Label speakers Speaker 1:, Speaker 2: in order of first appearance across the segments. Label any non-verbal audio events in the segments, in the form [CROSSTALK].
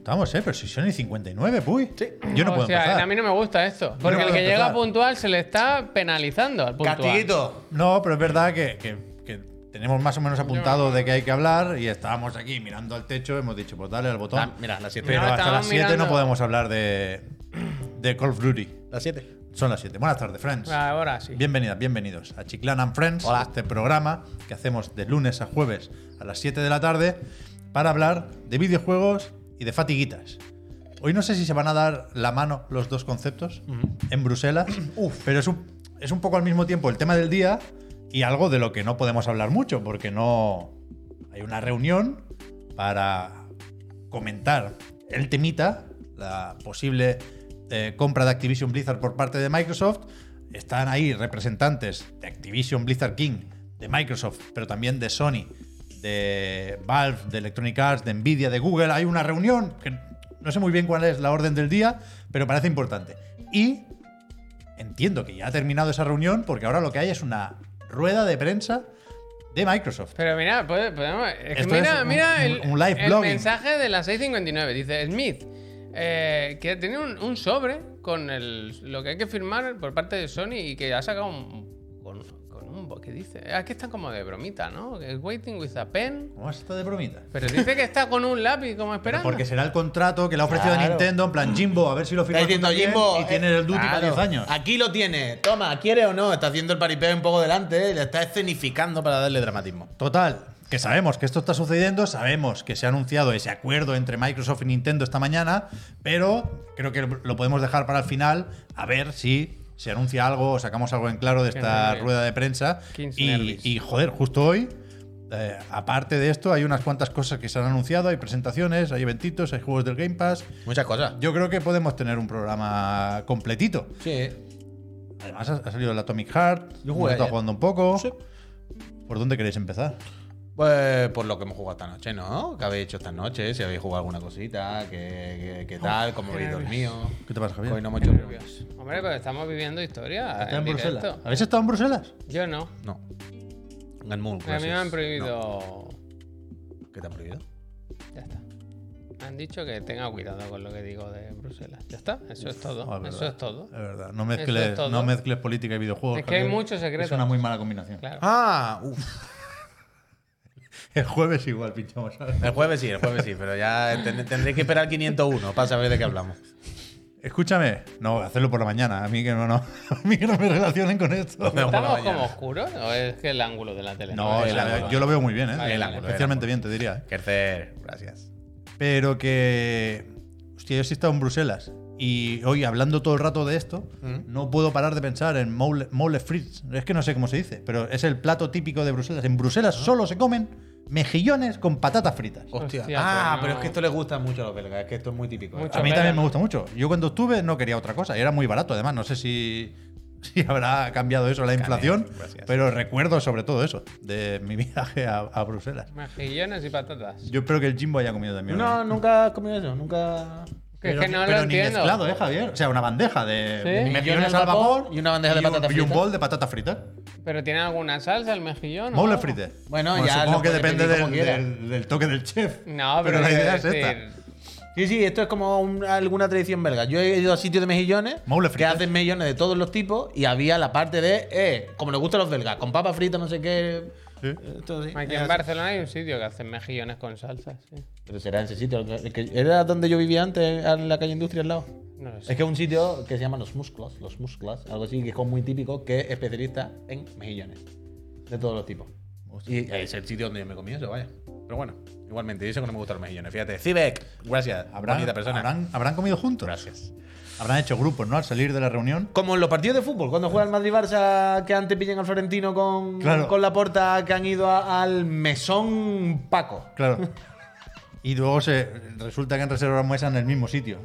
Speaker 1: Estamos, ¿eh? Pero si son y 59, puy. Yo no
Speaker 2: O
Speaker 1: puedo
Speaker 2: sea,
Speaker 1: empezar.
Speaker 2: a mí no me gusta esto. Porque
Speaker 1: no
Speaker 2: el que llega puntual se le está penalizando al puntual.
Speaker 3: Castiguito.
Speaker 1: No, pero es verdad que, que- que tenemos más o menos apuntado de que hay que hablar y estábamos aquí mirando al techo. Hemos dicho, pues dale al botón.
Speaker 3: Ah, mira, las 7.
Speaker 1: pero
Speaker 2: No,
Speaker 1: hasta las 7 no podemos hablar de, de Call of Duty.
Speaker 3: Las 7.
Speaker 1: Son las 7. Buenas tardes, friends.
Speaker 2: Ahora sí.
Speaker 1: Bienvenidas, bienvenidos a Chiclan and Friends,
Speaker 3: Hola.
Speaker 1: este programa que hacemos de lunes a jueves a las 7 de la tarde para hablar de videojuegos y de fatiguitas. Hoy no sé si se van a dar la mano los dos conceptos en Bruselas, [CLEARS THROAT] pero es un, es un poco al mismo tiempo el tema del día y algo de lo que no podemos hablar mucho, porque no hay una reunión para comentar el temita, la posible eh, compra de Activision Blizzard por parte de Microsoft. Están ahí representantes de Activision Blizzard King, de Microsoft, pero también de Sony, de Valve, de Electronic Arts, de Nvidia, de Google. Hay una reunión que no sé muy bien cuál es la orden del día, pero parece importante. Y entiendo que ya ha terminado esa reunión porque ahora lo que hay es una rueda de prensa de Microsoft.
Speaker 2: Pero mira, pode- podemos. Es que mira,
Speaker 1: es un-
Speaker 2: mira el,
Speaker 1: un live
Speaker 2: el mensaje de las 6.59. Dice Smith eh, que tiene un, un sobre con el, lo que hay que firmar por parte de Sony y que ha sacado un. Dice? Aquí está como de bromita, ¿no? Que es waiting with a pen.
Speaker 1: ¿Cómo es esto de bromita?
Speaker 2: Pero dice que está con un lápiz como esperando.
Speaker 1: Porque será el contrato que le ha ofrecido
Speaker 3: Claro.
Speaker 1: Nintendo en plan Jimbo, a ver si lo
Speaker 3: Está
Speaker 1: firmas tú
Speaker 3: diciendo Jimbo.
Speaker 1: y tiene
Speaker 3: eh,
Speaker 1: el Duty para
Speaker 3: claro,
Speaker 1: 10 años.
Speaker 3: Aquí lo tiene. Toma, ¿quiere o no? Está haciendo el paripé un poco delante y le está escenificando para darle dramatismo.
Speaker 1: Total, que sabemos que esto está sucediendo, sabemos que se ha anunciado ese acuerdo entre Microsoft y Nintendo esta mañana, pero creo que lo podemos dejar para el final a ver si se anuncia algo o sacamos algo en claro de esta rueda de prensa. Y, y, joder, justo hoy, eh, aparte de esto, hay unas cuantas cosas que se han anunciado, hay presentaciones, hay eventitos, hay juegos del Game Pass.
Speaker 3: Muchas cosas.
Speaker 1: Yo creo que podemos tener un programa completito.
Speaker 3: Sí.
Speaker 1: Además ha, salido el Atomic Heart,
Speaker 3: Yo jugué
Speaker 1: estado jugando un poco.
Speaker 3: Sí.
Speaker 1: ¿Por dónde queréis empezar?
Speaker 3: Pues por lo que hemos jugado esta noche, ¿no? ¿Qué habéis hecho esta noche? Si habéis jugado alguna cosita, ¿qué, qué- qué tal? ¿Cómo habéis dormido?
Speaker 1: ¿Qué te pasa, Javier?
Speaker 3: Hoy no hemos hecho...
Speaker 2: nervios. Hombre, pero estamos viviendo historia.
Speaker 1: ¿Está en
Speaker 2: en
Speaker 1: Bruselas?
Speaker 2: directo.
Speaker 1: ¿Habéis estado en Bruselas?
Speaker 2: Yo no.
Speaker 3: No. En Moon,
Speaker 2: A mí me han prohibido.
Speaker 3: No. ¿Qué te han prohibido?
Speaker 2: Ya está. Me han dicho que tenga cuidado con lo que digo de Bruselas. Ya está, eso es todo.
Speaker 1: Es
Speaker 2: eso es todo.
Speaker 1: Es verdad. No mezcles, no mezcles política y videojuegos.
Speaker 2: Es que hay muchos secretos.
Speaker 1: Es una muy mala combinación.
Speaker 2: Claro.
Speaker 3: Ah, uf.
Speaker 1: El jueves igual pinchamos. ¿sabes?
Speaker 3: El jueves sí, el jueves sí, pero ya ten- tendré que esperar 501 para saber de qué hablamos.
Speaker 1: Escúchame. No, hacerlo por la mañana. A mí que no, no. [LAUGHS] A mí que no me relacionen con esto.
Speaker 3: No,
Speaker 2: ¿Estamos como oscuros o es que el ángulo de la tele?
Speaker 1: No,
Speaker 3: el
Speaker 1: o sea,
Speaker 3: ángulo.
Speaker 1: yo lo veo muy bien, ¿eh?
Speaker 2: Vale,
Speaker 3: El ángulo,
Speaker 1: Especialmente
Speaker 3: el
Speaker 1: bien, te diría. ¿eh?
Speaker 3: Kercer, gracias.
Speaker 1: Pero que. Hostia, yo sí he estado en Bruselas. Y hoy, hablando todo el rato de esto, no puedo parar de pensar en mole, mole frites. Es que no sé cómo se dice, pero es el plato típico de Bruselas. En Bruselas solo se comen mejillones con patatas fritas.
Speaker 3: Hostia.
Speaker 2: Hostia,
Speaker 3: ah,
Speaker 2: pues
Speaker 3: pero es que esto les gusta mucho a los belgas, es que esto es muy típico. ¿eh?
Speaker 2: Mucho.
Speaker 1: A mí también me gusta mucho. Yo cuando estuve no quería otra cosa. y Era muy barato, además. No sé si, [LAUGHS] si habrá cambiado eso la inflación.
Speaker 3: gracias.
Speaker 1: Pero recuerdo sobre todo eso, de mi [LAUGHS] viaje a, a Bruselas.
Speaker 2: Mejillones y patatas.
Speaker 1: Yo espero que el Jimbo haya comido también.
Speaker 3: No, nunca has comido eso, nunca.
Speaker 2: Que es
Speaker 1: pero
Speaker 2: que no
Speaker 1: pero
Speaker 2: lo
Speaker 1: ni
Speaker 2: entiendo.
Speaker 1: mezclado, ¿eh, Javier? O sea, una bandeja de,
Speaker 2: Sí.
Speaker 1: de mejillones
Speaker 3: al
Speaker 1: vapor
Speaker 3: y una bandeja de
Speaker 1: y un-
Speaker 3: patatas
Speaker 1: Y un bol de patatas fritas.
Speaker 2: ¿Pero tiene alguna salsa el mejillón?
Speaker 1: Mole frite.
Speaker 3: Bueno, ya
Speaker 1: supongo
Speaker 3: lo
Speaker 1: que depende del, del- del toque del chef.
Speaker 2: No, pero,
Speaker 1: la idea es esta.
Speaker 2: decir,
Speaker 3: Sí, sí, esto es como un- alguna tradición belga. Yo he ido a sitios de mejillones
Speaker 1: Moule
Speaker 3: que hacen mejillones de todos los tipos y había la parte de, eh, como les gusta a los belgas, con papas fritas, no sé qué.
Speaker 1: Sí.
Speaker 3: Esto sí.
Speaker 2: Aquí en
Speaker 3: así.
Speaker 2: Barcelona hay un sitio que hacen mejillones con salsa. Sí.
Speaker 3: Pero será en ese sitio. el que- Era donde yo vivía antes, en la calle Industria al lado.
Speaker 2: No lo sé.
Speaker 3: Es que es un sitio que se llama Los Musclos, Los Musclas, algo así, que es como muy típico, que es especialista en mejillones. De todos los tipos. Y es el sitio donde yo me comí eso, vaya. Pero bueno, igualmente, y eso que no me gustan los mejillones. Fíjate, Civec, gracias.
Speaker 1: ¿Habrán,
Speaker 3: bonita persona.
Speaker 1: habrán, habrán comido juntos?
Speaker 3: Gracias.
Speaker 1: Habrán hecho grupos, ¿no? Al salir de la reunión.
Speaker 3: Como en los partidos de fútbol, cuando juega el Madrid-Barça, que antes pillan al Florentino con,
Speaker 1: Claro.
Speaker 3: con la porta, que han ido a- al mesón Paco.
Speaker 1: Claro. Y luego se resulta que han reservado mesa en el mismo sitio.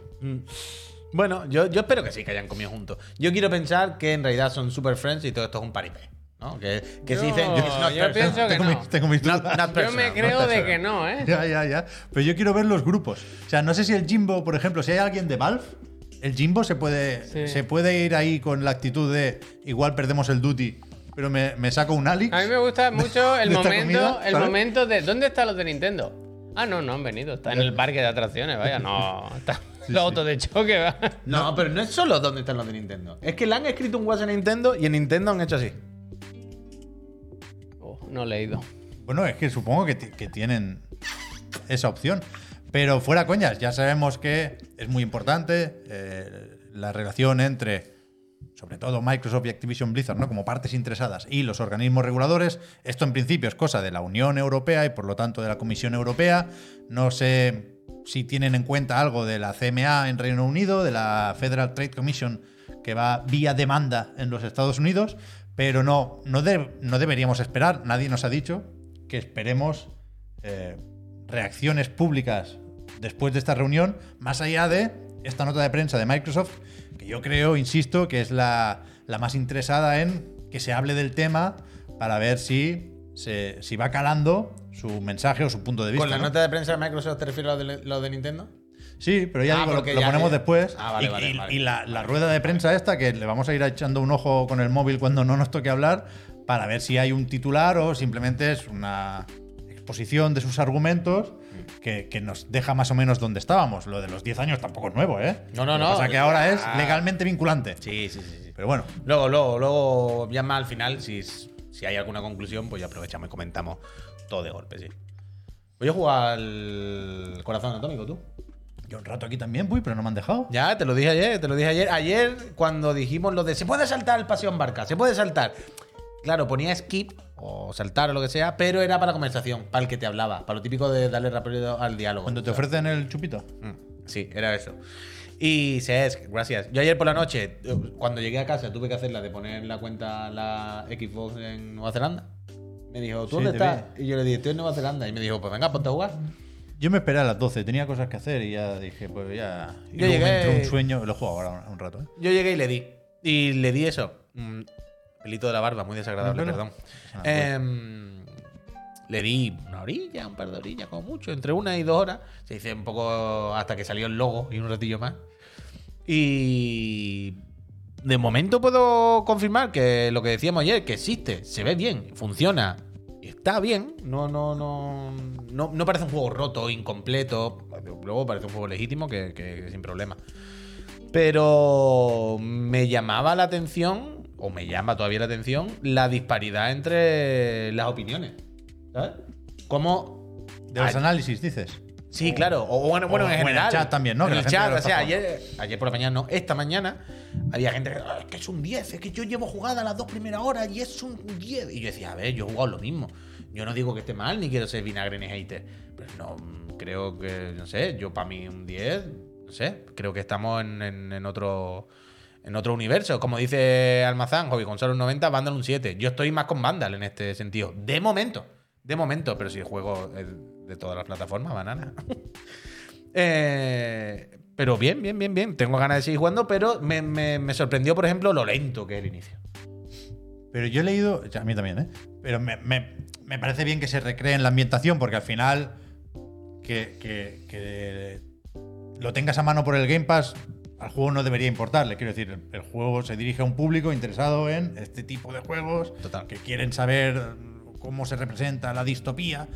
Speaker 3: Bueno, yo, yo espero que sí, que hayan comido juntos. Yo quiero pensar que en realidad son super friends y todo esto es un paripé. ¿no? Que, que se
Speaker 2: Yo-
Speaker 3: dicen. "It's not
Speaker 2: yo
Speaker 3: personal".
Speaker 2: pienso que
Speaker 1: tengo,
Speaker 2: no.
Speaker 1: mis, tengo mis
Speaker 3: Not-
Speaker 1: dudas.
Speaker 3: not
Speaker 2: Yo
Speaker 3: personal,
Speaker 2: me
Speaker 3: not
Speaker 2: creo de
Speaker 3: personal.
Speaker 2: que no, ¿eh?
Speaker 1: Ya, ya, ya. Pero yo quiero ver los grupos. O sea, no sé si el Jimbo, por ejemplo, si hay alguien de Valve, el Jimbo se puede,
Speaker 2: Sí.
Speaker 1: se puede ir ahí con la actitud de igual perdemos el duty, pero me, me saco un Alex.
Speaker 2: A mí me gusta mucho [LAUGHS] el momento,
Speaker 1: comida,
Speaker 2: el momento de ¿dónde están los de Nintendo? Ah, no, no han venido. Está en el parque de atracciones, vaya. No, [LAUGHS] está los autos de choque, va.
Speaker 3: No, pero no es solo donde están los de Nintendo. Es que le han escrito un WhatsApp a Nintendo y en Nintendo han hecho así.
Speaker 2: Oh, no he leído.
Speaker 1: Bueno, es que supongo que tienen esa opción. Pero fuera coñas, ya sabemos que es muy importante eh, la relación entre, sobre todo Microsoft y Activision Blizzard, ¿no? como partes interesadas, y los organismos reguladores. Esto en principio es cosa de la Unión Europea y por lo tanto de la Comisión Europea. No sé si tienen en cuenta algo de la CMA en Reino Unido, de la Federal Trade Commission que va vía demanda en los Estados Unidos, pero no, no, no deberíamos esperar, nadie nos ha dicho que esperemos eh, reacciones públicas después de esta reunión, más allá de esta nota de prensa de Microsoft, que yo creo, insisto, que es la, la más interesada en que se hable del tema para ver si, se, si va calando su mensaje o su punto de vista.
Speaker 3: Con la
Speaker 1: ¿no?
Speaker 3: nota de prensa de Microsoft te refieres a lo de, lo de Nintendo?
Speaker 1: Sí, pero ya
Speaker 3: Ah,
Speaker 1: digo, lo,
Speaker 3: porque
Speaker 1: lo
Speaker 3: ya-
Speaker 1: ponemos después.
Speaker 3: Ah, vale,
Speaker 1: y
Speaker 3: vale,
Speaker 1: y-
Speaker 3: vale.
Speaker 1: y la, la rueda de prensa esta, que le vamos a ir echando un ojo con el móvil cuando no nos toque hablar, para ver si hay un titular o simplemente es una exposición de sus argumentos que, que nos deja más o menos donde estábamos. Lo de los 10 años tampoco es nuevo, ¿eh?
Speaker 3: No, no, no.
Speaker 1: pasa que ahora es
Speaker 3: Ah.
Speaker 1: legalmente vinculante.
Speaker 3: Sí, sí, sí.
Speaker 1: Pero bueno,
Speaker 3: Luego, luego, luego, ya más al final, si, si hay alguna conclusión, pues ya aprovechamos y comentamos todo de golpe, sí. Voy a jugar al corazón anatómico, tú.
Speaker 1: yo un rato aquí también, voy, pero no me han dejado.
Speaker 3: Ya, te lo dije ayer, te lo dije ayer. Ayer, cuando dijimos lo de se puede saltar el paseo en barca, se puede saltar. Claro, ponía skip o saltar o lo que sea, pero era para conversación, para el que te hablaba, para lo típico de darle rápido al diálogo.
Speaker 1: Cuando te ofrecen el chupito.
Speaker 3: Mm, Sí, era eso. Y Cesc, gracias. Yo ayer por la noche, cuando llegué a casa, tuve que hacer la de poner la cuenta la Xbox en Nueva Zelanda. Me dijo, ¿tú
Speaker 1: Sí,
Speaker 3: dónde estás? Y yo le dije, estoy en Nueva Zelanda. Y me dijo, pues venga, ponte a jugar.
Speaker 1: Yo me esperé a las 12, tenía cosas que hacer y ya dije, pues ya. Y
Speaker 3: Yo
Speaker 1: luego me
Speaker 3: llegué-
Speaker 1: entró un sueño, lo jugado ahora un, un rato, ¿eh?
Speaker 3: Yo llegué y le di. Y le di eso. Pelito de la barba, muy desagradable, perdón.
Speaker 1: Ah,
Speaker 3: Em, le di una orilla, un par de orillas, como mucho, entre una y dos horas. Se dice un poco hasta que salió el logo y un ratillo más. Y de momento puedo confirmar que lo que decíamos ayer, que existe, se ve bien, funciona, está bien. No, no, no, no, no parece un juego roto, incompleto. Luego parece un juego legítimo que, que sin problema. Pero me llamaba la atención, o me llama todavía la atención, la disparidad entre las opiniones. ¿Sabes? Como.
Speaker 1: De los análisis, dices.
Speaker 3: Sí, claro. O bueno, en
Speaker 1: o en el
Speaker 3: general.
Speaker 1: chat también, ¿no?
Speaker 3: En el chat, o sea, ayer, ayer por la mañana, no, esta mañana había gente que, "Ah, es que es un 10, es que yo llevo jugada las dos primeras horas y es un 10. Y yo decía, a ver, yo he jugado lo mismo. Yo no digo que esté mal ni quiero ser vinagre ni hater. Pero no, creo que, no sé, yo para mí un 10, no sé, creo que estamos en, en- en otro. En otro universo, como dice Almazán, Hobby con solo un 90, Vandal un 7. Yo estoy más con Vandal en este sentido. De momento. De momento, pero si juego de todas las plataformas, banana. [LAUGHS] Eh, pero bien, bien, bien, bien. Tengo ganas de seguir jugando, pero me, me- me sorprendió, por ejemplo, lo lento que es el inicio.
Speaker 1: Pero yo he leído, a mí también, ¿eh? Pero me, me- me parece bien que se recree en la ambientación, porque al final que, que- que lo tengas a mano por el Game Pass, al juego no debería importarle. Quiero decir, el, el juego se dirige a un público interesado en este tipo de juegos,
Speaker 3: Total.
Speaker 1: que quieren saber cómo se representa la distopía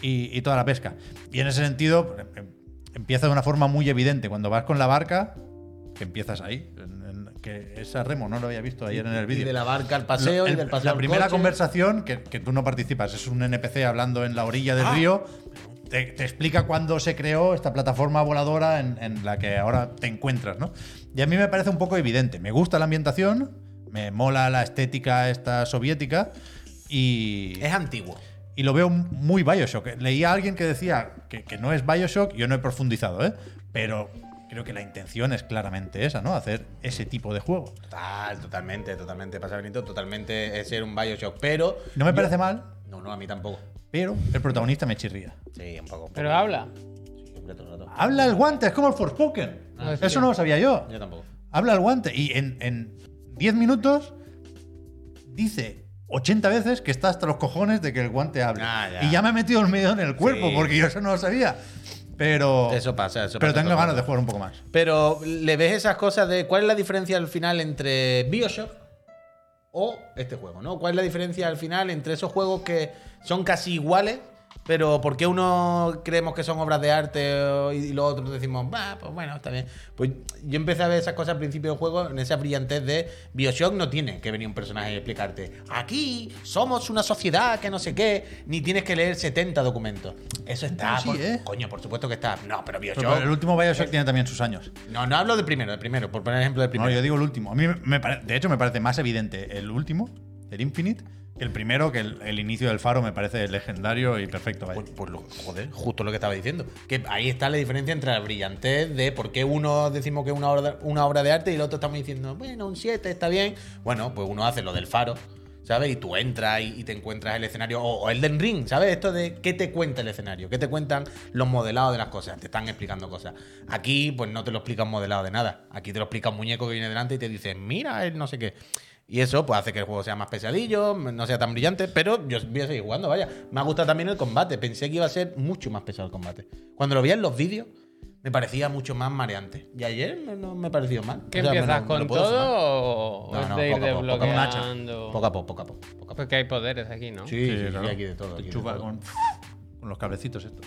Speaker 1: y, y toda la pesca. Y en ese sentido, em- empieza de una forma muy evidente. Cuando vas con la barca, que empiezas ahí. en- en- que esa remo no lo había visto ayer en el
Speaker 3: Y
Speaker 1: vídeo.
Speaker 3: de la barca al paseo
Speaker 1: Lo-
Speaker 3: y
Speaker 1: el-
Speaker 3: del paseo
Speaker 1: La
Speaker 3: al
Speaker 1: primera
Speaker 3: coche.
Speaker 1: conversación, que, que tú no participas, es un NPC hablando en la orilla del
Speaker 3: Ah.
Speaker 1: río. Te, te explica cuándo se creó esta plataforma voladora en, en la que ahora te encuentras, ¿no? Y a mí me parece un poco evidente. Me gusta la ambientación, me mola la estética esta soviética y,
Speaker 3: Es antiguo.
Speaker 1: y lo veo muy Bioshock. Leí a alguien que decía que, que no es Bioshock, yo no he profundizado, ¿eh? Pero creo que la intención es claramente esa, ¿no? Hacer ese tipo de juego.
Speaker 3: Total, totalmente, totalmente. Pasa Benito, totalmente es ser un Bioshock. Pero.
Speaker 1: No me
Speaker 3: yo-
Speaker 1: parece mal,
Speaker 3: No, no, a mí tampoco.
Speaker 1: pero el protagonista me chirría.
Speaker 3: Sí, un poco. un
Speaker 2: Pero
Speaker 3: poco.
Speaker 2: habla.
Speaker 3: Sí, todo el rato.
Speaker 1: Habla el guante, es como el Forspoken.
Speaker 2: Ah,
Speaker 1: Eso
Speaker 2: sí.
Speaker 1: no lo sabía yo.
Speaker 3: Yo tampoco.
Speaker 1: Habla el guante y en en 10 minutos dice 80 veces que está hasta los cojones de que el guante hable.
Speaker 3: Ah, ya.
Speaker 1: Y ya me ha metido el miedo en el cuerpo
Speaker 3: Sí.
Speaker 1: porque yo eso no lo sabía. Pero,
Speaker 3: Eso pasa, eso
Speaker 1: pero
Speaker 3: pasa
Speaker 1: tengo ganas de jugar un poco más.
Speaker 3: Pero le ves esas cosas de cuál es la diferencia al final entre Bioshock o este juego, ¿no? ¿Cuál es la diferencia al final entre esos juegos que son casi iguales, Pero ¿por qué uno creemos que son obras de arte y los otros decimos, va, pues bueno, está bien? Pues yo empecé a ver esas cosas al principio del juego en esa brillantez de Bioshock no tiene que venir un personaje y explicarte, aquí somos una sociedad que no sé qué, ni tienes que leer 70 documentos. Eso está,
Speaker 1: Sí,
Speaker 3: por-
Speaker 1: ¿eh?
Speaker 3: coño, por supuesto que está. No, pero Bioshock...
Speaker 1: Pero el último Bioshock tiene también sus años.
Speaker 3: No, no hablo del primero, del primero, por poner ejemplo del
Speaker 1: No,
Speaker 3: primero.
Speaker 1: yo digo el último. A mí, me pare- de hecho, me parece más evidente el último, el Infinite, el primero, que el, inicio del faro me parece legendario y perfecto.
Speaker 3: Pues, pues joder, justo lo que estaba diciendo. Que ahí está la diferencia entre la brillantez de por qué uno decimos que es una obra, de arte y el otro estamos diciendo, bueno, un 7 está bien. Bueno, pues uno hace lo del faro, ¿sabes? Y tú entras y, te encuentras el escenario. O, el del ring, ¿sabes? Esto de qué te cuenta el escenario, qué te cuentan los modelados de las cosas. Te están explicando cosas. Aquí, pues no te lo explica un modelado de nada. Aquí te lo explica un muñeco que viene delante y te dice, mira, él no sé qué. Y eso pues hace que el juego sea más pesadillo, no sea tan brillante, pero yo voy a seguir jugando, vaya. Me ha gustado también el combate, pensé que iba a ser mucho más pesado el combate. Cuando lo vi en los vídeos, me parecía mucho más mareante. Y ayer no, no me pareció mal.
Speaker 2: ¿Qué
Speaker 3: O sea,
Speaker 2: empiezas
Speaker 3: lo-
Speaker 2: con todo o
Speaker 3: No, no,
Speaker 2: de ir
Speaker 3: poco a poco, poco a poco.
Speaker 2: desbloqueando?
Speaker 3: Poco a poco, poco a poco. poco a poco.
Speaker 2: Porque hay poderes aquí, ¿no?
Speaker 3: Sí, sí, sí,
Speaker 1: claro.
Speaker 3: aquí de todo. aquí de
Speaker 1: Chupa
Speaker 3: todo.
Speaker 1: con, con los cablecitos estos.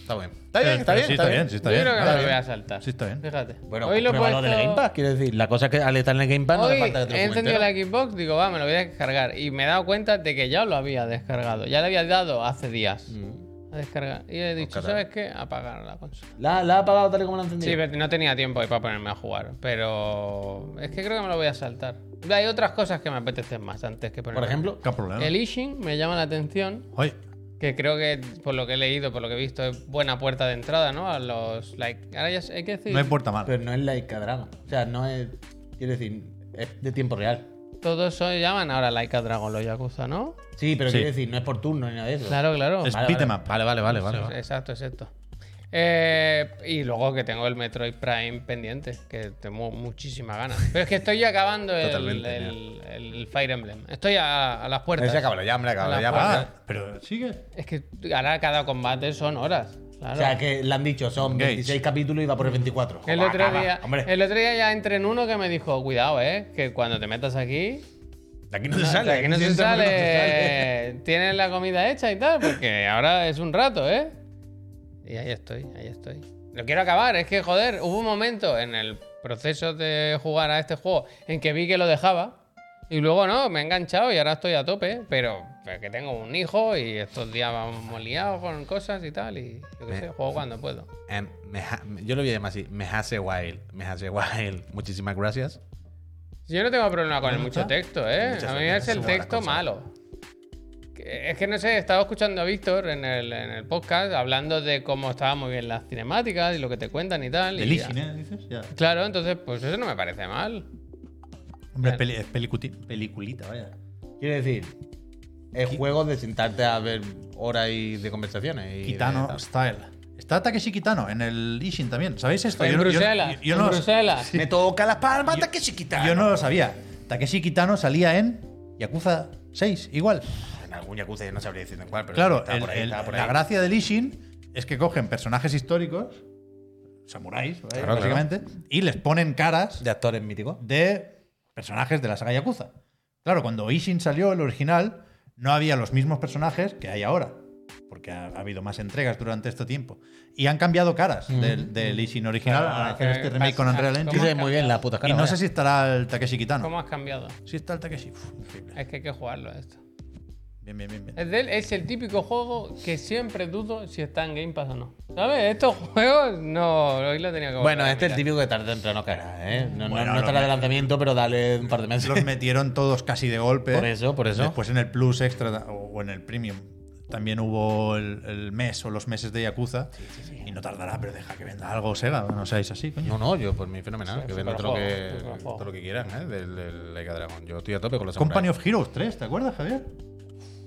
Speaker 3: Está bien. Está bien, está bien.
Speaker 1: Sí, está bien, sí está
Speaker 2: Yo
Speaker 1: bien.
Speaker 2: creo que me lo voy a saltar.
Speaker 1: Sí, está bien.
Speaker 2: Fíjate.
Speaker 3: Bueno,
Speaker 2: Hoy lo he
Speaker 3: pruébalo
Speaker 2: puesto...
Speaker 3: del Game Pass, quiero decir. La cosa es que al estar en el Game Pass no
Speaker 2: Hoy
Speaker 3: hace falta que te lo
Speaker 2: he encendido la Xbox, digo, va, me lo voy a descargar. Y me he dado cuenta de que ya lo había descargado. Ya le había dado hace días
Speaker 3: Mm.
Speaker 2: a descargar. Y he dicho,
Speaker 3: caray.
Speaker 2: ¿sabes qué? Apagar la consola.
Speaker 3: ¿La, la ha apagado tal y como la ha encendido?
Speaker 2: Sí, pero no tenía tiempo ahí para ponerme a jugar. Pero es que creo que me lo voy a saltar. Hay otras cosas que me apetecen más antes que ponerme.
Speaker 3: Por ejemplo,
Speaker 1: ¿Qué problema?
Speaker 2: El Ishin me llama la atención.
Speaker 1: Oye,
Speaker 2: Que creo que, por lo que he leído, por lo que he visto, es buena puerta de entrada, ¿no? A los. Like, ahora ya hay que decir.
Speaker 1: no hay puerta mala.
Speaker 3: pero no es Laika Dragon. O sea, no es. Quiero decir, es de tiempo real.
Speaker 2: Todos se llaman ahora Laika Dragon, los Yakuza, ¿no?
Speaker 3: Sí, pero
Speaker 1: Sí.
Speaker 3: quiero decir, no es por turno ni nada de eso.
Speaker 2: Claro, claro.
Speaker 1: Es
Speaker 3: Vale,
Speaker 1: 'em
Speaker 3: vale.
Speaker 1: up.
Speaker 3: Vale, vale, vale, vale. vale.
Speaker 2: Exacto, exacto. Eh, y luego que tengo el Metroid Prime pendiente, que tengo muchísimas ganas. Pero es que estoy ya acabando el, el- el Fire Emblem. Estoy a, a las puertas.
Speaker 3: Ese acábalo ya, hombre, ya.
Speaker 1: Ah, pero sigue.
Speaker 2: Es que ahora cada combate son horas. Claro.
Speaker 3: O sea, que le han dicho, son
Speaker 1: Engage.
Speaker 3: 26 capítulos y va por el 24.
Speaker 2: el,
Speaker 3: Joder,
Speaker 2: otro
Speaker 3: acaba,
Speaker 2: día, el otro día ya entré en uno que me dijo, cuidado, eh, que cuando te metas aquí,
Speaker 3: de aquí no se
Speaker 2: no,
Speaker 3: sale.
Speaker 2: de aquí no se sale,
Speaker 3: no se sale.
Speaker 2: tienes la comida hecha y tal, porque ahora es un rato, ¿eh? Y ahí estoy, ahí estoy. Lo quiero acabar, es que, joder, hubo un momento en el proceso de jugar a este juego en que vi que lo dejaba y luego no, me he enganchado y ahora estoy a tope, pero, pero que tengo un hijo y estos días vamos liados con cosas y tal y yo qué sé, juego cuando puedo.
Speaker 3: Em, me ha- yo lo voy a llamar así. Me hace wild. Me hace wild. [LAUGHS] Muchísimas gracias.
Speaker 2: Yo no tengo problema con el
Speaker 1: ¿No
Speaker 2: mucho texto, ¿eh?
Speaker 3: Muchas
Speaker 2: A mí es el texto malo. Que- Es que no sé, he estado escuchando a Víctor en el, en el podcast hablando de cómo estaban muy bien las cinemáticas y lo que te cuentan y tal. y
Speaker 1: El
Speaker 2: ya.
Speaker 1: Ishin, ¿eh? Dices. Ya.
Speaker 2: Claro, entonces, pues eso no me parece mal.
Speaker 1: Hombre, es, peli- es pelicuti- peliculita, vaya.
Speaker 3: Quiero decir, es juego de sentarte a ver horas y de conversaciones. Y
Speaker 1: Kitano
Speaker 3: de-
Speaker 1: Style. Está Takeshi Kitano en el Ishin también. ¿Sabéis esto?
Speaker 2: en
Speaker 1: Yo no- yo-
Speaker 2: Bruselas,
Speaker 1: yo- yo
Speaker 2: en
Speaker 1: no-
Speaker 2: Bruselas.
Speaker 3: Me toca las palmas, que chiquita.
Speaker 1: Yo no lo sabía. Takeshi Kitano salía en Yakuza 6, igual.
Speaker 3: Algún Yakuza no sabría decir en cuál, pero
Speaker 1: Claro,
Speaker 3: está
Speaker 1: el-
Speaker 3: por ahí,
Speaker 1: el-
Speaker 3: está por
Speaker 1: la gracia del Ishin es que cogen personajes históricos, samuráis, ¿vale?
Speaker 3: Claro,
Speaker 1: básicamente, y les ponen caras
Speaker 3: De actores míticos.
Speaker 1: de personajes de la saga Yakuza. Claro, cuando Ishin salió, el original, no había los mismos personajes que hay ahora. Porque ha, ha habido más entregas durante este tiempo. Y han cambiado caras del, del Ishin original
Speaker 2: Claro,
Speaker 1: al hacer este remake con Unreal
Speaker 2: ¿cómo
Speaker 3: Sí,
Speaker 1: Engine.
Speaker 3: muy bien las putas
Speaker 1: Y
Speaker 3: caras.
Speaker 1: no
Speaker 3: vaya.
Speaker 1: sé si estará el Takeshi Kitano.
Speaker 2: ¿Cómo has cambiado?
Speaker 1: Si está el Takeshi. Uf.
Speaker 2: Es que hay que jugarlo esto.
Speaker 1: Bien, bien, bien. bien.
Speaker 2: Es, el típico juego que siempre dudo si está en Game Pass o no. ¿Sabes? Estos [LAUGHS] juegos no. Hoy lo tenía que
Speaker 3: Bueno, este es el típico que tarde o temprano caerá, ¿eh? No, no-
Speaker 1: Bueno,
Speaker 3: no
Speaker 1: me-
Speaker 3: de lanzamiento, pero dale un par de meses.
Speaker 1: Los metieron todos casi de golpe.
Speaker 3: Por eso, por eso.
Speaker 1: Después en el Plus Extra o en el Premium también hubo el, el mes o los meses de Yakuza. Y no tardará, pero deja que venda algo Sega. No seáis así, coño.
Speaker 3: No, no, yo por mí fenomenal.
Speaker 2: Sí,
Speaker 3: que vendan todo lo que, todo lo que quieran, ¿eh? Del, del Dragon. Yo estoy a tope con los
Speaker 1: Company
Speaker 3: samuráis.
Speaker 1: of Heroes 3, ¿te acuerdas, Javier?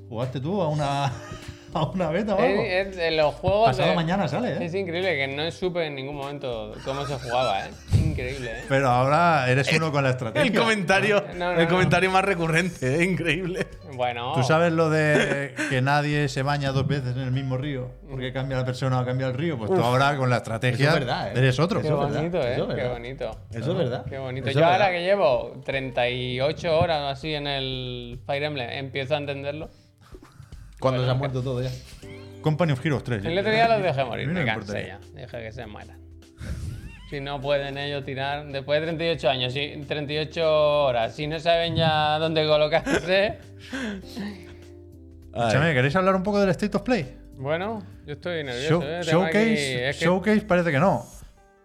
Speaker 1: ¿Jugaste tú a una, [LAUGHS] a una beta o algo?
Speaker 2: Es, es los juegos.
Speaker 1: Pasado
Speaker 2: de-
Speaker 1: mañana sale, ¿eh?
Speaker 2: Es increíble que no supe en ningún momento cómo se jugaba, ¿eh? Increíble, ¿eh?
Speaker 1: Pero ahora eres uno con la estrategia.
Speaker 3: El comentario,
Speaker 2: No, no,
Speaker 3: el
Speaker 2: no.
Speaker 3: comentario más recurrente, ¿eh? increíble.
Speaker 2: Bueno.
Speaker 1: ¿Tú sabes lo de que nadie se baña dos veces en el mismo río? Porque cambia la persona o cambia el río. Pues tú ahora con la estrategia
Speaker 3: Eso es verdad, ¿eh?
Speaker 1: eres otro.
Speaker 2: Qué
Speaker 3: Eso es verdad,
Speaker 2: ¿eh?
Speaker 3: eso es
Speaker 2: Qué
Speaker 3: verdad.
Speaker 2: bonito.
Speaker 3: Eso es verdad.
Speaker 2: Qué bonito.
Speaker 3: Eso
Speaker 2: Yo ahora
Speaker 3: verdad.
Speaker 2: que llevo 38 horas así en el Fire Emblem, empiezo a entenderlo.
Speaker 3: Cuando se ha muerto todo ya.
Speaker 1: Company of Heroes 3.
Speaker 2: El otro día los dejé morir, me cansé ya. Dejé que se mueran. Si no pueden ellos tirar, después de 38 años, si- 38 horas, si no saben ya dónde colocarse,
Speaker 1: Escúchame, ¿queréis hablar un poco del State of Play?
Speaker 2: bueno, yo estoy nervioso.
Speaker 1: Show-
Speaker 2: ¿eh? Aquí-
Speaker 1: showcase,
Speaker 2: es que
Speaker 1: showcase parece que no.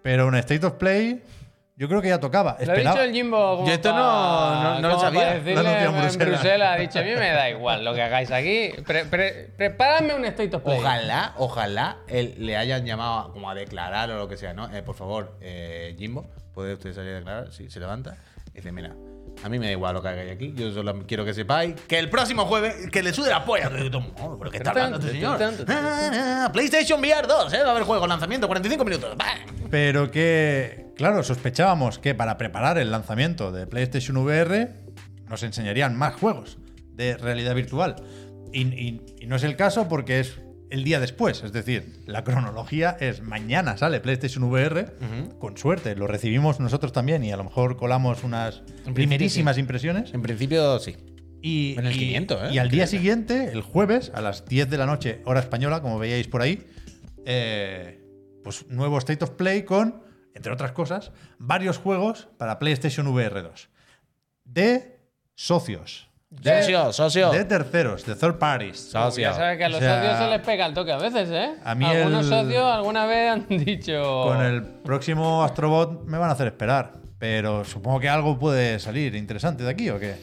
Speaker 1: Pero un State of Play, yo creo que ya tocaba.
Speaker 2: Lo ha dicho el Jimbo como
Speaker 3: Yo esto no- no- no lo sabía.
Speaker 2: para
Speaker 1: Lo en
Speaker 2: en
Speaker 1: Bruselas.
Speaker 2: Bruselas. Ha dicho, a mí me da igual lo que hagáis aquí. Pre- pre- preparadme un State of Play.
Speaker 3: Ojalá, ojalá él, le hayan llamado a- como a declarar o lo que sea, ¿no? Eh, por favor, eh, Jimbo, ¿puede usted salir a declarar? Sí, se levanta. Y dice, mira, a mí me da igual lo que hagáis aquí. Yo solo quiero que sepáis que el próximo jueves, que le sude la polla. "Oh, ¿Pero qué está hablando este señor? Ah, ah, PlayStation VR 2, ¿eh? Va a haber juego, lanzamiento, 45 minutos. ¡Bam!
Speaker 1: Pero que, claro, sospechábamos que para preparar el lanzamiento de PlayStation VR nos enseñarían más juegos de realidad virtual. Y, y- y no es el caso porque es el día después. Es decir, la cronología es mañana sale PlayStation VR. Con suerte, lo recibimos nosotros también y a lo mejor colamos unas primerísimas impresiones.
Speaker 3: En principio, sí.
Speaker 1: Y,
Speaker 3: En el
Speaker 1: y-
Speaker 3: 500, ¿eh?
Speaker 1: y al día siguiente, el jueves, a las 10 de la noche, hora española, como veíais por ahí, eh, pues nuevo State of Play con, entre otras cosas, varios juegos para PlayStation VR 2. De socios. De,
Speaker 3: Socio, socio.
Speaker 1: de terceros, de third parties.
Speaker 3: Socio.
Speaker 2: Ya sabes que a los
Speaker 1: O sea,
Speaker 2: socios se les pega el toque a veces, ¿eh?
Speaker 1: a mí
Speaker 2: Algunos
Speaker 1: el-
Speaker 2: socios alguna vez han dicho.
Speaker 1: Con el próximo Astrobot me van a hacer esperar. Pero supongo que algo puede salir interesante de aquí, ¿o qué?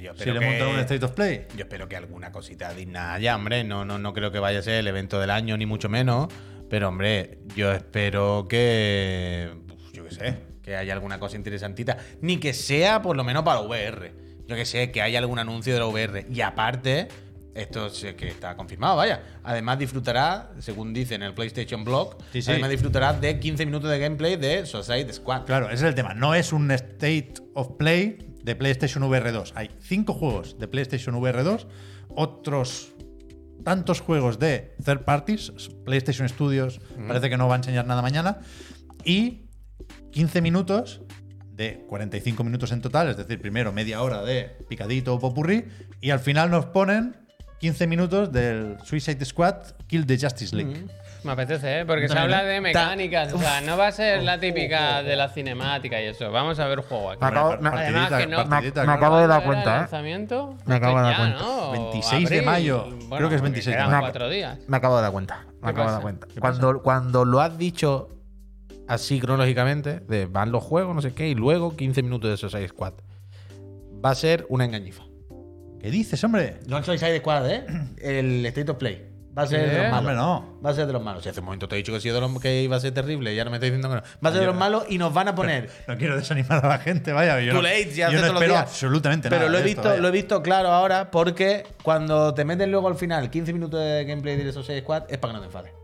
Speaker 3: Yo
Speaker 1: Si le
Speaker 3: que-
Speaker 1: montan un State of Play.
Speaker 3: Yo espero que alguna cosita digna haya, hombre. No, no, no creo que vaya a ser el evento del año, ni mucho menos. Pero, hombre, yo espero que. Yo qué sé. Que haya alguna cosa interesantita. Ni que sea por lo menos para VR. Yo que sé, que haya algún anuncio de la VR. Y aparte, esto sé que está confirmado, vaya. Además, disfrutará, según dice en el PlayStation Blog,
Speaker 1: Sí, sí.
Speaker 3: además disfrutará de 15 minutos de gameplay de Suicide Squad.
Speaker 1: Claro, ese es el tema. No es un State of Play de PlayStation VR 2. Hay cinco juegos de PlayStation VR 2, otros tantos juegos de third parties, PlayStation Studios, parece que no va a enseñar nada mañana, y 15 minutos de 45 minutos en total, es decir, primero media hora de picadito o popurrí, y al final nos ponen 15 minutos del Suicide Squad Kill the Justice League.
Speaker 2: Me apetece, ¿eh? Porque se habla de mecánicas. O sea, no va a ser la típica de la cinemática y eso. Vamos a ver juego aquí.
Speaker 4: Me acabo- me-
Speaker 2: Además que no-
Speaker 1: partidita,
Speaker 4: me
Speaker 1: claro.
Speaker 4: acabo de dar
Speaker 2: ¿Cuándo era
Speaker 4: cuenta, ¿eh?
Speaker 2: lanzamiento?
Speaker 4: Me acabo de dar cuenta.
Speaker 2: ¿no?
Speaker 1: 26 de mayo.
Speaker 2: Bueno,
Speaker 1: Creo que es 26 de
Speaker 4: mayo.
Speaker 2: cuatro días.
Speaker 4: Me acabo de dar cuenta. Me
Speaker 2: ¿Qué
Speaker 4: acabo de dar cuenta.
Speaker 1: ¿Qué
Speaker 4: Cuando, cuando lo has dicho así cronológicamente, de van los juegos, no sé qué, y luego 15 minutos de Suicide Squad, va a ser una engañifa.
Speaker 1: ¿Qué dices, hombre?
Speaker 3: No el Suicide Squad, ¿eh? El State of Play. Va a ser de los malos.
Speaker 1: Hombre, no.
Speaker 3: Va a ser de los malos. Si hace un momento te he dicho que, sí de los, que iba a ser terrible y ahora me estás diciendo que no. Va a ser de los malos y nos van a poner.
Speaker 1: No quiero desanimar a la gente, vaya. Yo
Speaker 3: Too
Speaker 1: no,
Speaker 3: late, ya
Speaker 1: yo
Speaker 3: hace
Speaker 1: no
Speaker 3: todos los
Speaker 1: espero
Speaker 3: días.
Speaker 1: absolutamente
Speaker 3: Pero
Speaker 1: nada.
Speaker 3: lo he,
Speaker 1: esto,
Speaker 3: visto, lo he visto claro ahora porque cuando te meten luego al final 15 minutos de gameplay de Suicide Squad es para que no te enfades.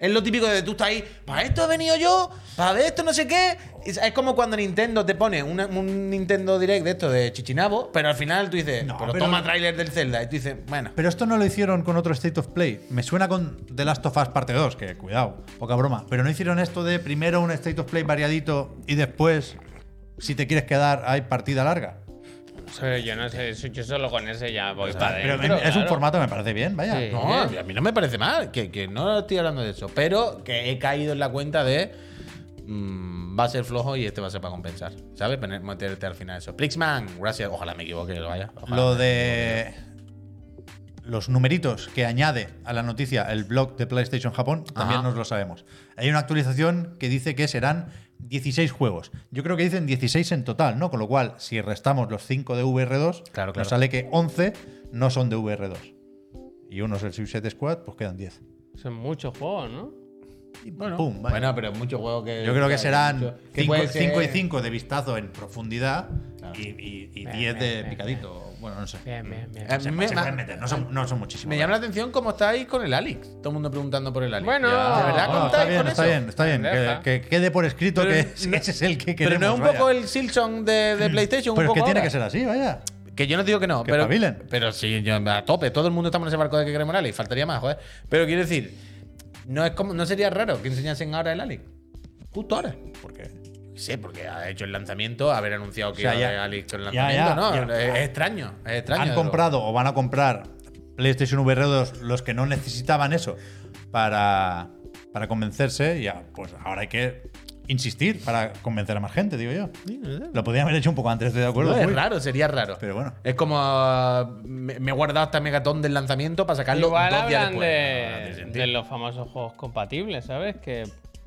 Speaker 3: Es lo típico de tú estás ahí, para esto he venido yo, para ver esto no sé qué. Es, como cuando Nintendo te pone una- un Nintendo Direct de esto de Chichinabo, pero al final tú dices,
Speaker 1: No,
Speaker 3: pero,
Speaker 1: pero-
Speaker 3: toma tráiler del Zelda. Y tú dices, bueno.
Speaker 1: Pero esto no lo hicieron con otro State of Play. Me suena con The Last of Us parte 2, que cuidado, poca broma. Pero no hicieron esto de primero un State of Play variadito y después, si te quieres quedar, hay partida larga.
Speaker 2: Sí, yo no sé, yo solo con ese ya voy para
Speaker 1: Pero es un formato que me parece bien, vaya.
Speaker 2: Sí.
Speaker 3: No, a mí no me parece mal, que, que no estoy hablando de eso, pero que he caído en la cuenta de mm, va a ser flojo y este va a ser para compensar, ¿sabes? Meterte al final eso. Plixman, gracias, ojalá me equivoque, lo vaya. ojalá.
Speaker 1: Lo de los numeritos que añade a la noticia el blog de PlayStation Japón, también
Speaker 3: Ajá.
Speaker 1: nos lo sabemos. Hay una actualización que dice que serán 16 juegos. Yo creo que dicen 16 en total, ¿no? Con lo cual, si restamos los 5 de VR2,
Speaker 3: Claro, claro.
Speaker 1: nos sale que 11 no son de VR2. Y uno es el Suicide Squad, pues quedan 10.
Speaker 2: Son muchos juegos, ¿no?
Speaker 1: Y
Speaker 3: Bueno,
Speaker 1: pum, vaya.
Speaker 3: bueno, pero muchos juegos que.
Speaker 1: Yo creo que serán
Speaker 3: mucho- que puede
Speaker 1: 5 y
Speaker 3: ser-
Speaker 1: 5 de vistazo en profundidad
Speaker 3: Claro.
Speaker 1: y, y, y
Speaker 2: Bien,
Speaker 1: 10 de picadito. Bueno, no sé.
Speaker 2: Bien, bien, bien.
Speaker 3: Eh,
Speaker 1: Se,
Speaker 3: me-
Speaker 1: se
Speaker 3: me-
Speaker 1: pueden meter, no son, no son muchísimos.
Speaker 3: Me llama la atención cómo estáis con el Alex. Todo el mundo preguntando por el Alex.
Speaker 2: Bueno,
Speaker 3: ¿de verdad
Speaker 2: No,
Speaker 3: contáis
Speaker 1: está bien,
Speaker 3: con
Speaker 1: está
Speaker 3: eso?
Speaker 1: bien, está bien. Que, quede por escrito
Speaker 3: Pero
Speaker 1: que
Speaker 3: no- [LAUGHS]
Speaker 1: ese es el que
Speaker 3: Pero
Speaker 1: queremos.
Speaker 3: no es un
Speaker 1: vaya.
Speaker 3: poco el Silson de, de PlayStation.
Speaker 1: Pero
Speaker 3: un
Speaker 1: es que
Speaker 3: poco
Speaker 1: tiene
Speaker 3: ahora?
Speaker 1: que ser así, vaya.
Speaker 3: Que yo no digo que no,
Speaker 1: Que
Speaker 3: pero,
Speaker 1: espabilen.
Speaker 3: pero sí, yo, a tope. Todo el mundo estamos en ese barco de que queremos el Alex. Faltaría más, joder. Pero quiero decir, no, es como, no sería raro que enseñasen ahora el Alex. Justo ahora.
Speaker 1: Porque
Speaker 3: Sí, porque ha hecho el lanzamiento, haber anunciado que
Speaker 1: O sea,
Speaker 3: iba
Speaker 1: ya-
Speaker 3: el lanzamiento,
Speaker 1: ya,
Speaker 3: ¿no?
Speaker 1: ya.
Speaker 3: Es, es extraño, es extraño.
Speaker 1: han comprado o van a comprar PlayStation VR 2 los que no necesitaban eso para, para convencerse, ya, pues ahora hay que insistir para convencer a más gente, digo yo. Lo podrían haber hecho un poco antes, estoy de acuerdo.
Speaker 3: No, es
Speaker 1: Uy.
Speaker 3: raro, sería raro.
Speaker 1: Pero bueno.
Speaker 3: Es como uh, me, me he guardado hasta Megatón del lanzamiento para sacarlo
Speaker 2: Igual
Speaker 3: dos días después.
Speaker 2: de,
Speaker 3: No, no tiene sentido.
Speaker 2: de los famosos juegos compatibles, ¿sabes? Que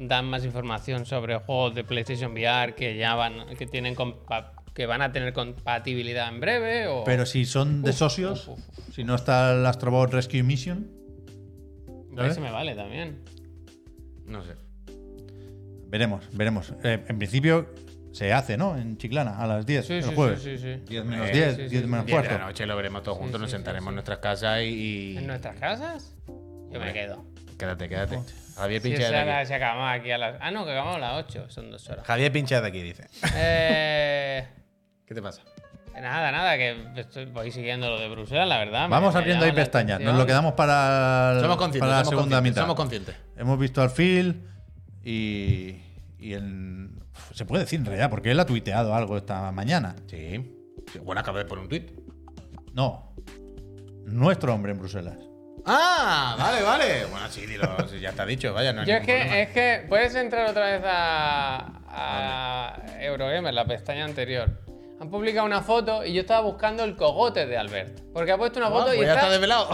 Speaker 2: dan más información sobre juegos de PlayStation VR que ya van, que tienen compa- que van a tener compatibilidad en breve. O...
Speaker 1: Pero si son de
Speaker 2: Uf,
Speaker 1: socios,
Speaker 2: uf, uf,
Speaker 1: si no está el Astrobot Rescue Mission.
Speaker 2: Ese me vale también.
Speaker 3: No sé.
Speaker 1: veremos, veremos. Eh, en principio se hace, ¿no? En Chiclana, a las 10
Speaker 2: Sí,
Speaker 1: el
Speaker 2: sí,
Speaker 1: jueves.
Speaker 2: sí, sí, sí.
Speaker 1: 10 menos
Speaker 3: Eh,
Speaker 1: 10,
Speaker 2: sí, sí,
Speaker 1: 10
Speaker 2: sí.
Speaker 1: menos
Speaker 3: 10 de
Speaker 1: cuarto.
Speaker 3: la noche lo veremos todos
Speaker 2: Sí,
Speaker 3: juntos,
Speaker 2: sí,
Speaker 3: nos sentaremos
Speaker 2: sí.
Speaker 3: en nuestras casas y.
Speaker 2: ¿En nuestras casas? Yo me quedo.
Speaker 3: Quédate, quédate. Javier
Speaker 2: esa
Speaker 3: de aquí.
Speaker 2: se acabamos aquí a las. Ah, no, que acabamos a las 8, son dos horas.
Speaker 4: Javier pincha de aquí, dice.
Speaker 2: Eh. [LAUGHS]
Speaker 3: ¿Qué te pasa?
Speaker 2: Nada, nada, que estoy, voy siguiendo lo de Bruselas, la verdad.
Speaker 1: Vamos
Speaker 2: me
Speaker 1: abriendo ahí pestañas. Nos lo quedamos para, el-
Speaker 3: Somos conscientes.
Speaker 1: para la
Speaker 3: somos
Speaker 1: segunda
Speaker 3: conscientes,
Speaker 1: mitad.
Speaker 3: Somos conscientes.
Speaker 1: Hemos visto al Phil y, y el- se puede decir en realidad, porque él ha tuiteado algo esta mañana.
Speaker 3: Sí. Sí, Bueno, acabo de poner un tweet.
Speaker 1: No, nuestro hombre en Bruselas.
Speaker 3: Ah, vale, vale. Bueno, sí, dilo, sí, ya está dicho, vaya, no hay
Speaker 2: Yo es
Speaker 3: ningún problema.
Speaker 2: que, es que puedes entrar otra vez a, a Eurogamer, la pestaña anterior. Han publicado una foto y yo estaba buscando el cogote de Albert. Porque ha puesto una
Speaker 3: Ah,
Speaker 2: foto
Speaker 3: pues
Speaker 2: y
Speaker 3: ya
Speaker 2: está.
Speaker 3: está desvelado.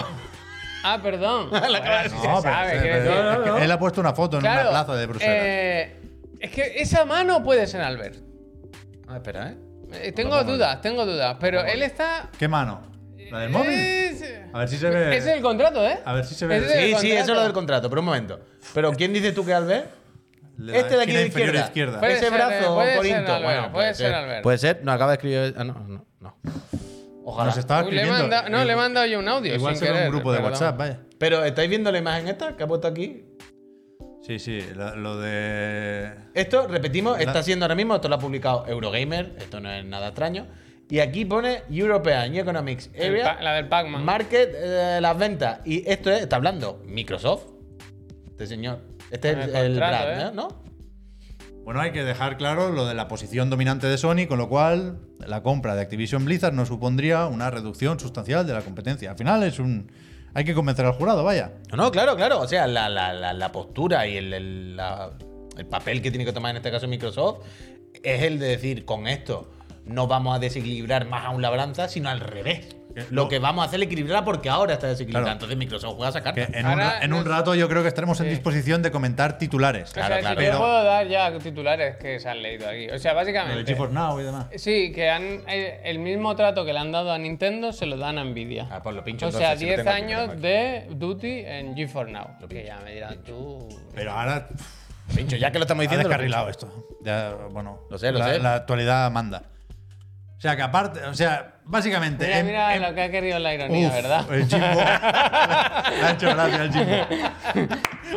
Speaker 2: Ah, perdón. [LAUGHS]
Speaker 3: La acaba de
Speaker 2: Bueno,
Speaker 3: decir.
Speaker 2: se
Speaker 1: No, pero-
Speaker 2: sabe,
Speaker 1: pero-
Speaker 2: quiero
Speaker 1: pero-
Speaker 2: decir.
Speaker 1: que Él ha puesto una foto en
Speaker 2: Claro,
Speaker 1: una plaza de Bruselas.
Speaker 2: eh, es que esa mano puede ser Albert.
Speaker 3: Ah, espera, ¿eh?
Speaker 2: Eh, tengo dudas, tengo dudas. Pero él está.
Speaker 1: ¿Qué mano? ¿La del móvil?
Speaker 2: Es,
Speaker 1: A ver si se ve.
Speaker 2: Ese es el contrato, ¿eh?
Speaker 1: A ver si se ve.
Speaker 2: Ese es el
Speaker 3: Sí, sí,
Speaker 2: contrato.
Speaker 3: eso es lo del contrato, pero un momento. ¿Pero quién dices tú que Albert?
Speaker 1: La
Speaker 3: Este de aquí
Speaker 1: esquina
Speaker 3: de
Speaker 1: inferior
Speaker 3: izquierda.
Speaker 2: Puede
Speaker 3: Ese
Speaker 2: ser,
Speaker 3: brazo
Speaker 2: puede ser
Speaker 3: corinto,
Speaker 2: Albert,
Speaker 3: bueno,
Speaker 2: puede
Speaker 3: puede
Speaker 2: ser
Speaker 3: ser.
Speaker 2: Albert.
Speaker 4: Puede ser, nos acaba de escribir. Ah, no, no, no.
Speaker 3: Ojalá.
Speaker 1: Nos estaba
Speaker 2: Uy, le he
Speaker 1: escribiendo.
Speaker 2: mandado- no, le he mandado yo un audio.
Speaker 1: Igual
Speaker 2: sin
Speaker 1: será
Speaker 2: querer,
Speaker 1: un grupo de
Speaker 2: perdón.
Speaker 1: WhatsApp, vaya.
Speaker 3: Pero, ¿estáis viendo la imagen esta que ha puesto aquí?
Speaker 1: Sí, sí, la- lo de.
Speaker 3: Esto, repetimos,
Speaker 1: La-
Speaker 3: está siendo ahora mismo, esto lo ha publicado Eurogamer, esto no es nada extraño. Y aquí pone European Economics Area,
Speaker 2: la del Pac-Man.
Speaker 3: Market, eh, las ventas. Y esto es, está hablando Microsoft, este señor. Este es
Speaker 2: el
Speaker 3: el,
Speaker 2: contrato, ¿eh?
Speaker 3: ¿no?
Speaker 1: Bueno, hay que dejar claro lo de la posición dominante de Sony, con lo cual la compra de Activision Blizzard no supondría una reducción sustancial de la competencia. Al final es un. Hay que convencer al jurado, vaya.
Speaker 3: No, no, claro, claro. O sea, la, la- la- la postura y el, el- la- el papel que tiene que tomar en este caso Microsoft es el de decir, con esto no vamos a desequilibrar más aún la balanza, sino al revés. Lo
Speaker 1: no-
Speaker 3: que vamos a hacer es equilibrarla porque ahora está desequilibrada.
Speaker 1: Claro.
Speaker 3: Entonces Microsoft juega a sacar.
Speaker 1: En, un,
Speaker 2: Ahora
Speaker 1: ra- en un rato yo creo que estaremos en disposición de comentar titulares.
Speaker 2: O
Speaker 3: Claro,
Speaker 2: sea,
Speaker 3: claro.
Speaker 2: que
Speaker 1: Pero-
Speaker 2: puedo dar ya titulares que se han leído aquí. O sea,
Speaker 1: Lo de
Speaker 2: básicamente.
Speaker 1: GeForce Now y demás.
Speaker 2: Sí, que han eh, el mismo trato que le han dado a Nintendo se lo dan a Nvidia.
Speaker 3: Ah, pues lo pincho
Speaker 2: o sea,
Speaker 3: entonces, si lo
Speaker 2: 10
Speaker 3: tengo aquí, lo
Speaker 2: años
Speaker 3: aquí.
Speaker 2: de Duty en GeForce Now.
Speaker 3: Lo
Speaker 2: Que ya me dirás tú.
Speaker 1: Pero ahora
Speaker 3: Pincho, ya que lo estamos
Speaker 1: ha
Speaker 3: diciendo. lo
Speaker 1: descarrilado esto. Ya, bueno,
Speaker 3: Lo sé, lo
Speaker 1: la,
Speaker 3: sé.
Speaker 1: la actualidad manda. O sea, que aparte, o sea, básicamente.
Speaker 2: Mira,
Speaker 1: en-
Speaker 2: mira
Speaker 1: en-
Speaker 2: lo que ha querido la ironía,
Speaker 1: Uf,
Speaker 2: ¿verdad?
Speaker 1: El Jimbo. Le [LAUGHS] [LAUGHS] ha hecho gracia el Jimbo.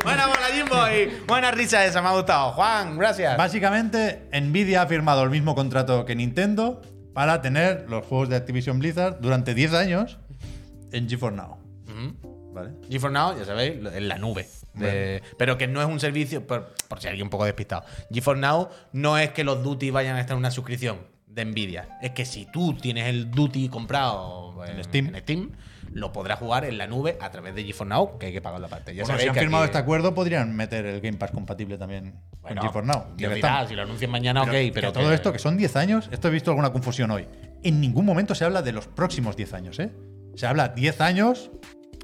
Speaker 3: Buena bola, Jimbo. Y buena risa esa, me ha gustado. Juan, gracias.
Speaker 1: Básicamente, Nvidia ha firmado el mismo contrato que Nintendo para tener los juegos de Activision Blizzard durante 10 años en GeForce Now. ¿Vale?
Speaker 3: GeForce Now, ya sabéis, en la nube. De- pero que no es un servicio, por, por si alguien un poco despistado. GeForce Now no es que los Duty vayan a estar en una suscripción de Nvidia. Es que si tú tienes el Duty comprado en,
Speaker 1: En Steam.
Speaker 3: en Steam, lo podrás jugar en la nube a través de GeForce Now, que hay que pagar la parte. Ya
Speaker 1: Bueno, si han
Speaker 3: que
Speaker 1: firmado
Speaker 3: aquí-
Speaker 1: este acuerdo, podrían meter el Game Pass compatible también
Speaker 3: Bueno,
Speaker 1: con GeForce Now.
Speaker 3: Dirá, si lo anuncian mañana,
Speaker 1: Pero
Speaker 3: ok, pero
Speaker 1: todo esto, que son 10 años, esto he visto alguna confusión hoy. En ningún momento se habla de los próximos 10 años, ¿eh? Se habla 10 años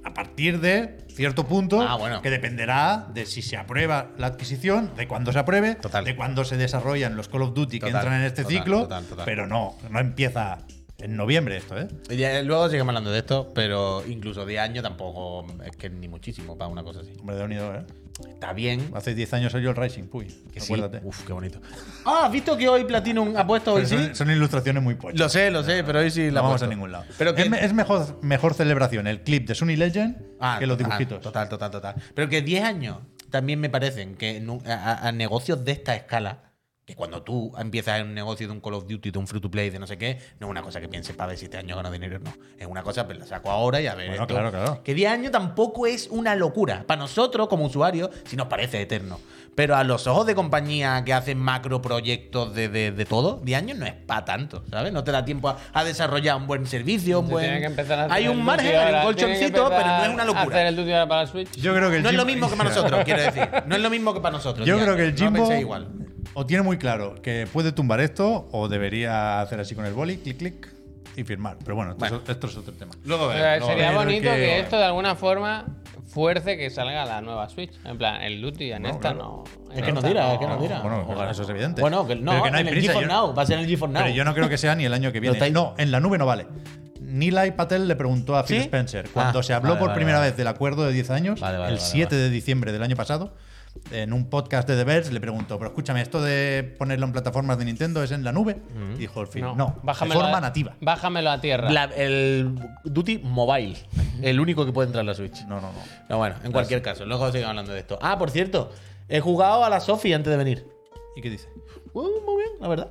Speaker 1: a partir de cierto punto
Speaker 3: Ah, bueno.
Speaker 1: que dependerá de si se aprueba la adquisición, de cuándo se apruebe,
Speaker 3: Total.
Speaker 1: de cuándo se desarrollan los Call of Duty que
Speaker 3: Total,
Speaker 1: entran en este
Speaker 3: total,
Speaker 1: ciclo, pero no, no empieza en noviembre esto, ¿eh?
Speaker 3: Ya- luego sigamos hablando de esto, pero incluso 10 años tampoco es que ni muchísimo para una cosa así.
Speaker 1: Hombre de unido, ¿eh?
Speaker 3: Está bien.
Speaker 1: Hace 10 años salió el Rising, puy,
Speaker 3: Que sí.
Speaker 1: acuérdate.
Speaker 3: Uf, qué bonito. Ah, ¿has visto que hoy Platinum ha puesto hoy
Speaker 1: Pero
Speaker 3: sí?
Speaker 1: son, son ilustraciones muy pochas.
Speaker 3: Lo sé, lo sé, pero hoy sí la
Speaker 1: no vamos a ningún lado.
Speaker 3: Pero que
Speaker 1: es, me- es mejor, mejor celebración el clip de Sunny Legend
Speaker 3: Ah,
Speaker 1: que los dibujitos.
Speaker 3: Total, total, total. Pero que 10 años también me parecen que a negocios de esta escala Que cuando tú empiezas en un negocio de un Call of Duty, de un free to play, de no sé qué, no es una cosa que pienses para ver si este año gano dinero o no. Es una cosa, pues la saco ahora y a ver.
Speaker 1: Bueno,
Speaker 3: esto.
Speaker 1: claro, claro.
Speaker 3: Que 10 años tampoco es una locura. Para nosotros, como usuarios, sí nos parece eterno. Pero a los ojos de compañía que hacen macro proyectos de, de, de todo, 10 años no es para tanto, ¿sabes? No te da tiempo a, a desarrollar un buen servicio, un buen.
Speaker 2: tiene que empezar a hacer
Speaker 3: hay un margen, hay un colchoncito, pero no es una
Speaker 2: a Hacer
Speaker 3: locura.
Speaker 2: el Duty ahora para la Switch.
Speaker 1: Yo creo que el
Speaker 3: No es lo mismo que para [LAUGHS] nosotros, quiero decir. No es lo mismo que para nosotros.
Speaker 1: Yo creo que el
Speaker 3: No
Speaker 1: Jimbo
Speaker 3: penséis igual.
Speaker 1: o tiene muy claro que puede tumbar esto o debería hacer así con el boli, clic, clic y firmar. Pero bueno, esto,
Speaker 3: Bueno.
Speaker 1: Es, esto es otro tema.
Speaker 3: Luego veremos, luego
Speaker 2: sería bonito
Speaker 1: que-
Speaker 2: que... esto de alguna forma fuerce que salga la nueva Switch. En plan, el Duty en
Speaker 1: No,
Speaker 2: esta
Speaker 1: claro.
Speaker 2: no.
Speaker 3: Es que no
Speaker 2: esta
Speaker 3: tira, es que no tira.
Speaker 1: Bueno,
Speaker 3: Ojalá.
Speaker 1: eso es evidente.
Speaker 3: Bueno, que no,
Speaker 1: Pero que no hay
Speaker 3: en el
Speaker 1: prisa,
Speaker 3: G4
Speaker 1: yo-
Speaker 3: Now, va a ser en el G4 Now.
Speaker 1: Pero yo no creo que sea ni el año que viene. No, en la nube no vale. Nilay Patel le preguntó a Phil
Speaker 3: ¿Sí?
Speaker 1: Spencer cuando
Speaker 3: Ah,
Speaker 1: se habló
Speaker 3: vale,
Speaker 1: por
Speaker 3: vale,
Speaker 1: primera
Speaker 3: vale.
Speaker 1: vez del acuerdo de 10 años,
Speaker 3: Vale, vale,
Speaker 1: el
Speaker 3: vale,
Speaker 1: 7 de diciembre del año pasado, en un podcast de The Verge le preguntó, pero escúchame, esto de ponerlo en plataformas de Nintendo es en la nube. Y dijo el Phil, no, de
Speaker 2: bájamelo
Speaker 1: forma
Speaker 2: a-
Speaker 1: nativa.
Speaker 2: Bájamelo a tierra.
Speaker 3: La- el Duty Mobile. El único que puede entrar en la Switch.
Speaker 1: No, no, no.
Speaker 3: No, bueno, en cualquier caso, luego sigamos hablando de esto. Ah, por cierto, he jugado a la Sofi antes de venir.
Speaker 1: ¿Y qué dice?
Speaker 3: Uh, muy bien, la verdad.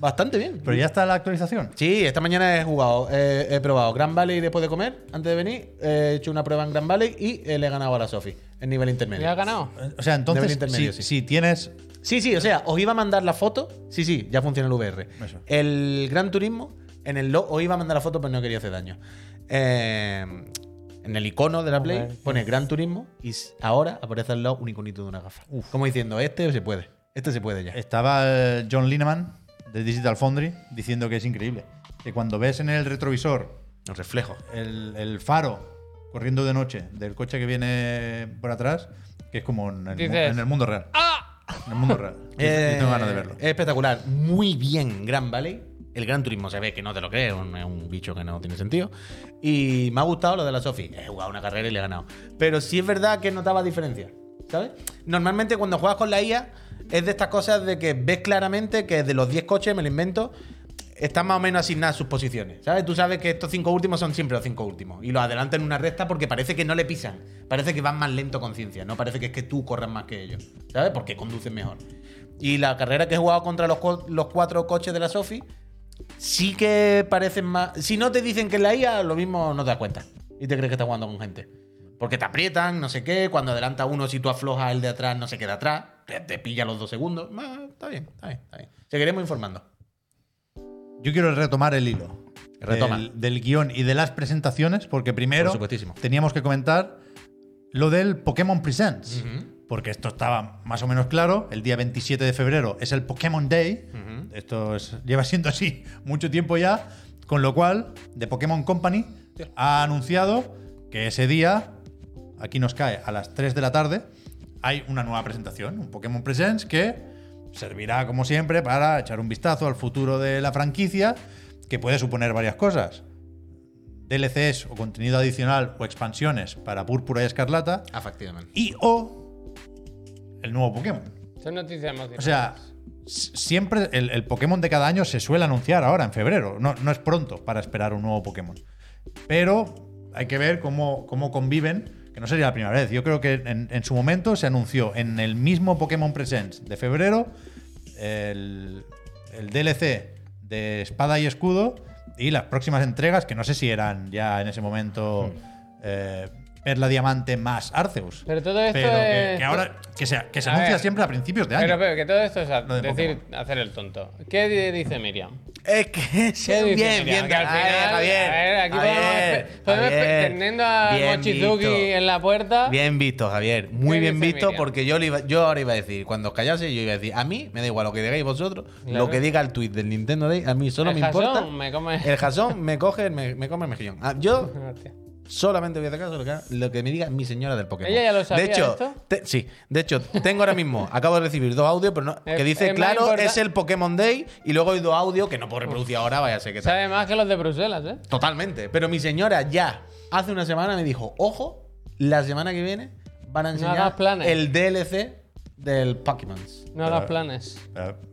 Speaker 3: Bastante bien.
Speaker 1: Pero ya está la actualización.
Speaker 3: Sí, esta mañana he jugado, eh, he probado Grand Valley después de comer, antes de venir. He hecho una prueba en Grand Valley y eh, le he ganado a la Sofi en nivel intermedio.
Speaker 2: ¿Ya ha ganado?
Speaker 1: O sea, entonces,
Speaker 3: Nivel intermedio,
Speaker 1: si,
Speaker 3: sí.
Speaker 1: si tienes
Speaker 3: Sí, sí, o sea, os iba a mandar la foto. Sí, sí, ya funciona el VR.
Speaker 1: Eso.
Speaker 3: El Gran Turismo, en el lo- os iba a mandar la foto, pero no quería hacer daño. Eh, en el icono de la Play pone Gran Turismo y ahora aparece al lado un iconito de una gafa. Como diciendo, este se puede. Este se puede ya.
Speaker 1: Estaba John Lineman de Digital Foundry diciendo que es increíble. Que cuando ves en el retrovisor
Speaker 3: El reflejo.
Speaker 1: el, el faro corriendo de noche del coche que viene por atrás, que es como en el, mu-
Speaker 2: Dices,
Speaker 1: en el mundo real. En el mundo real. Yo- yo
Speaker 3: Eh,
Speaker 1: tengo ganas de verlo.
Speaker 3: Es espectacular. Muy bien, Gran Valley. El Gran Turismo se ve que no te lo crees, un- es un bicho que no tiene sentido. Y me ha gustado lo de la Sofi. He jugado una carrera y le he ganado. Pero sí es verdad que notaba diferencia. ¿Sabes? Normalmente cuando juegas con la IA es de estas cosas de que ves claramente que de los 10 coches, me lo invento, están más o menos asignadas sus posiciones. ¿Sabes? Tú sabes que estos cinco últimos son siempre los cinco últimos. Y los adelantan en una recta porque parece que no le pisan. Parece que van más lento con ciencia. No parece que es que tú corras más que ellos. ¿Sabes? Porque conducen mejor. Y la carrera que he jugado contra los, co- los cuatro coches de la Sofi, sí que parecen más. Si no te dicen que es la IA, lo mismo no te das cuenta. Y te crees que estás jugando con gente. Porque te aprietan, no sé qué. Cuando adelanta uno, si tú aflojas el de atrás, no se queda atrás. Te, te pilla los dos segundos. Ah, está bien, está bien, está bien. Seguiremos informando.
Speaker 1: Yo quiero retomar el hilo
Speaker 3: Retoma.
Speaker 1: Del, del guion y de las presentaciones, porque primero
Speaker 3: Por
Speaker 1: teníamos que comentar lo del Pokémon Presents. Porque esto estaba más o menos claro. El día 27 de febrero es el Pokémon Day. Esto es- lleva siendo así [LAUGHS] mucho tiempo ya. Con lo cual, The Pokémon Company ha anunciado que ese día, aquí nos cae a las 3 de la tarde, hay una nueva presentación, un Pokémon Presents que servirá, como siempre, para echar un vistazo al futuro de la franquicia, que puede suponer varias cosas. DLCs o contenido adicional o expansiones para Púrpura y Escarlata
Speaker 3: Efectivamente.
Speaker 1: y o el nuevo Pokémon.
Speaker 2: Son noticias emocionantes.
Speaker 1: O sea, siempre el, el Pokémon de cada año se suele anunciar ahora, en febrero. No, no es pronto para esperar un nuevo Pokémon. Pero hay que ver cómo, cómo conviven, que no sería la primera vez. Yo creo que en, en su momento se anunció en el mismo Pokémon Presents de febrero el, el DLC de Espada y Escudo y las próximas entregas, que no sé si eran ya en ese momento eh, Perla Diamante más Arceus.
Speaker 2: Pero todo esto
Speaker 1: Pero que,
Speaker 2: es-
Speaker 1: que ahora que se, que se
Speaker 2: A
Speaker 1: anuncia
Speaker 2: ver.
Speaker 1: siempre a principios de año.
Speaker 2: Pero, pero que todo esto es a-
Speaker 1: Lo de
Speaker 2: decir,
Speaker 1: Pokémon.
Speaker 2: hacer el tonto. ¿Qué di- dice Miriam?
Speaker 3: Es que [LAUGHS]
Speaker 2: ¿Qué dice
Speaker 3: bien,
Speaker 2: Miriam?
Speaker 3: bien.
Speaker 2: Que al
Speaker 3: a ver,
Speaker 2: final, a ver, aquí
Speaker 3: Javier,
Speaker 2: podemos
Speaker 3: Javier,
Speaker 2: teniendo a Mochizuki en la puerta.
Speaker 3: Bien visto, Javier. Muy
Speaker 2: ¿Qué
Speaker 3: bien visto,
Speaker 2: Miriam?
Speaker 3: porque yo, le iba- yo ahora iba a decir, cuando os callase, yo iba a decir, a mí me da igual lo que digáis vosotros,
Speaker 2: Claro.
Speaker 3: lo que diga el tweet del Nintendo Day, a mí solo
Speaker 2: El
Speaker 3: me importa.
Speaker 2: Me come-
Speaker 3: El jasón me coge, me, me come el mejillón. Ah, yo. [LAUGHS] solamente voy a hacer caso a lo que, lo que me diga mi señora del Pokémon.
Speaker 2: ¿Ella ya lo sabía
Speaker 3: De hecho,
Speaker 2: esto?
Speaker 3: te- sí. De hecho, tengo ahora mismo, [LAUGHS] acabo de recibir dos audios, pero no,
Speaker 2: Es-
Speaker 3: que dice,
Speaker 2: es
Speaker 3: claro, es el Pokémon Day, y luego hay dos audios que no puedo reproducir ahora, vaya a ser que tal.
Speaker 2: Sabe más que los de Bruselas, ¿eh?
Speaker 3: Totalmente. Pero mi señora ya hace una semana me dijo, ojo, la semana que viene van a enseñar el DLC del Pokémon.
Speaker 2: No hagas planes.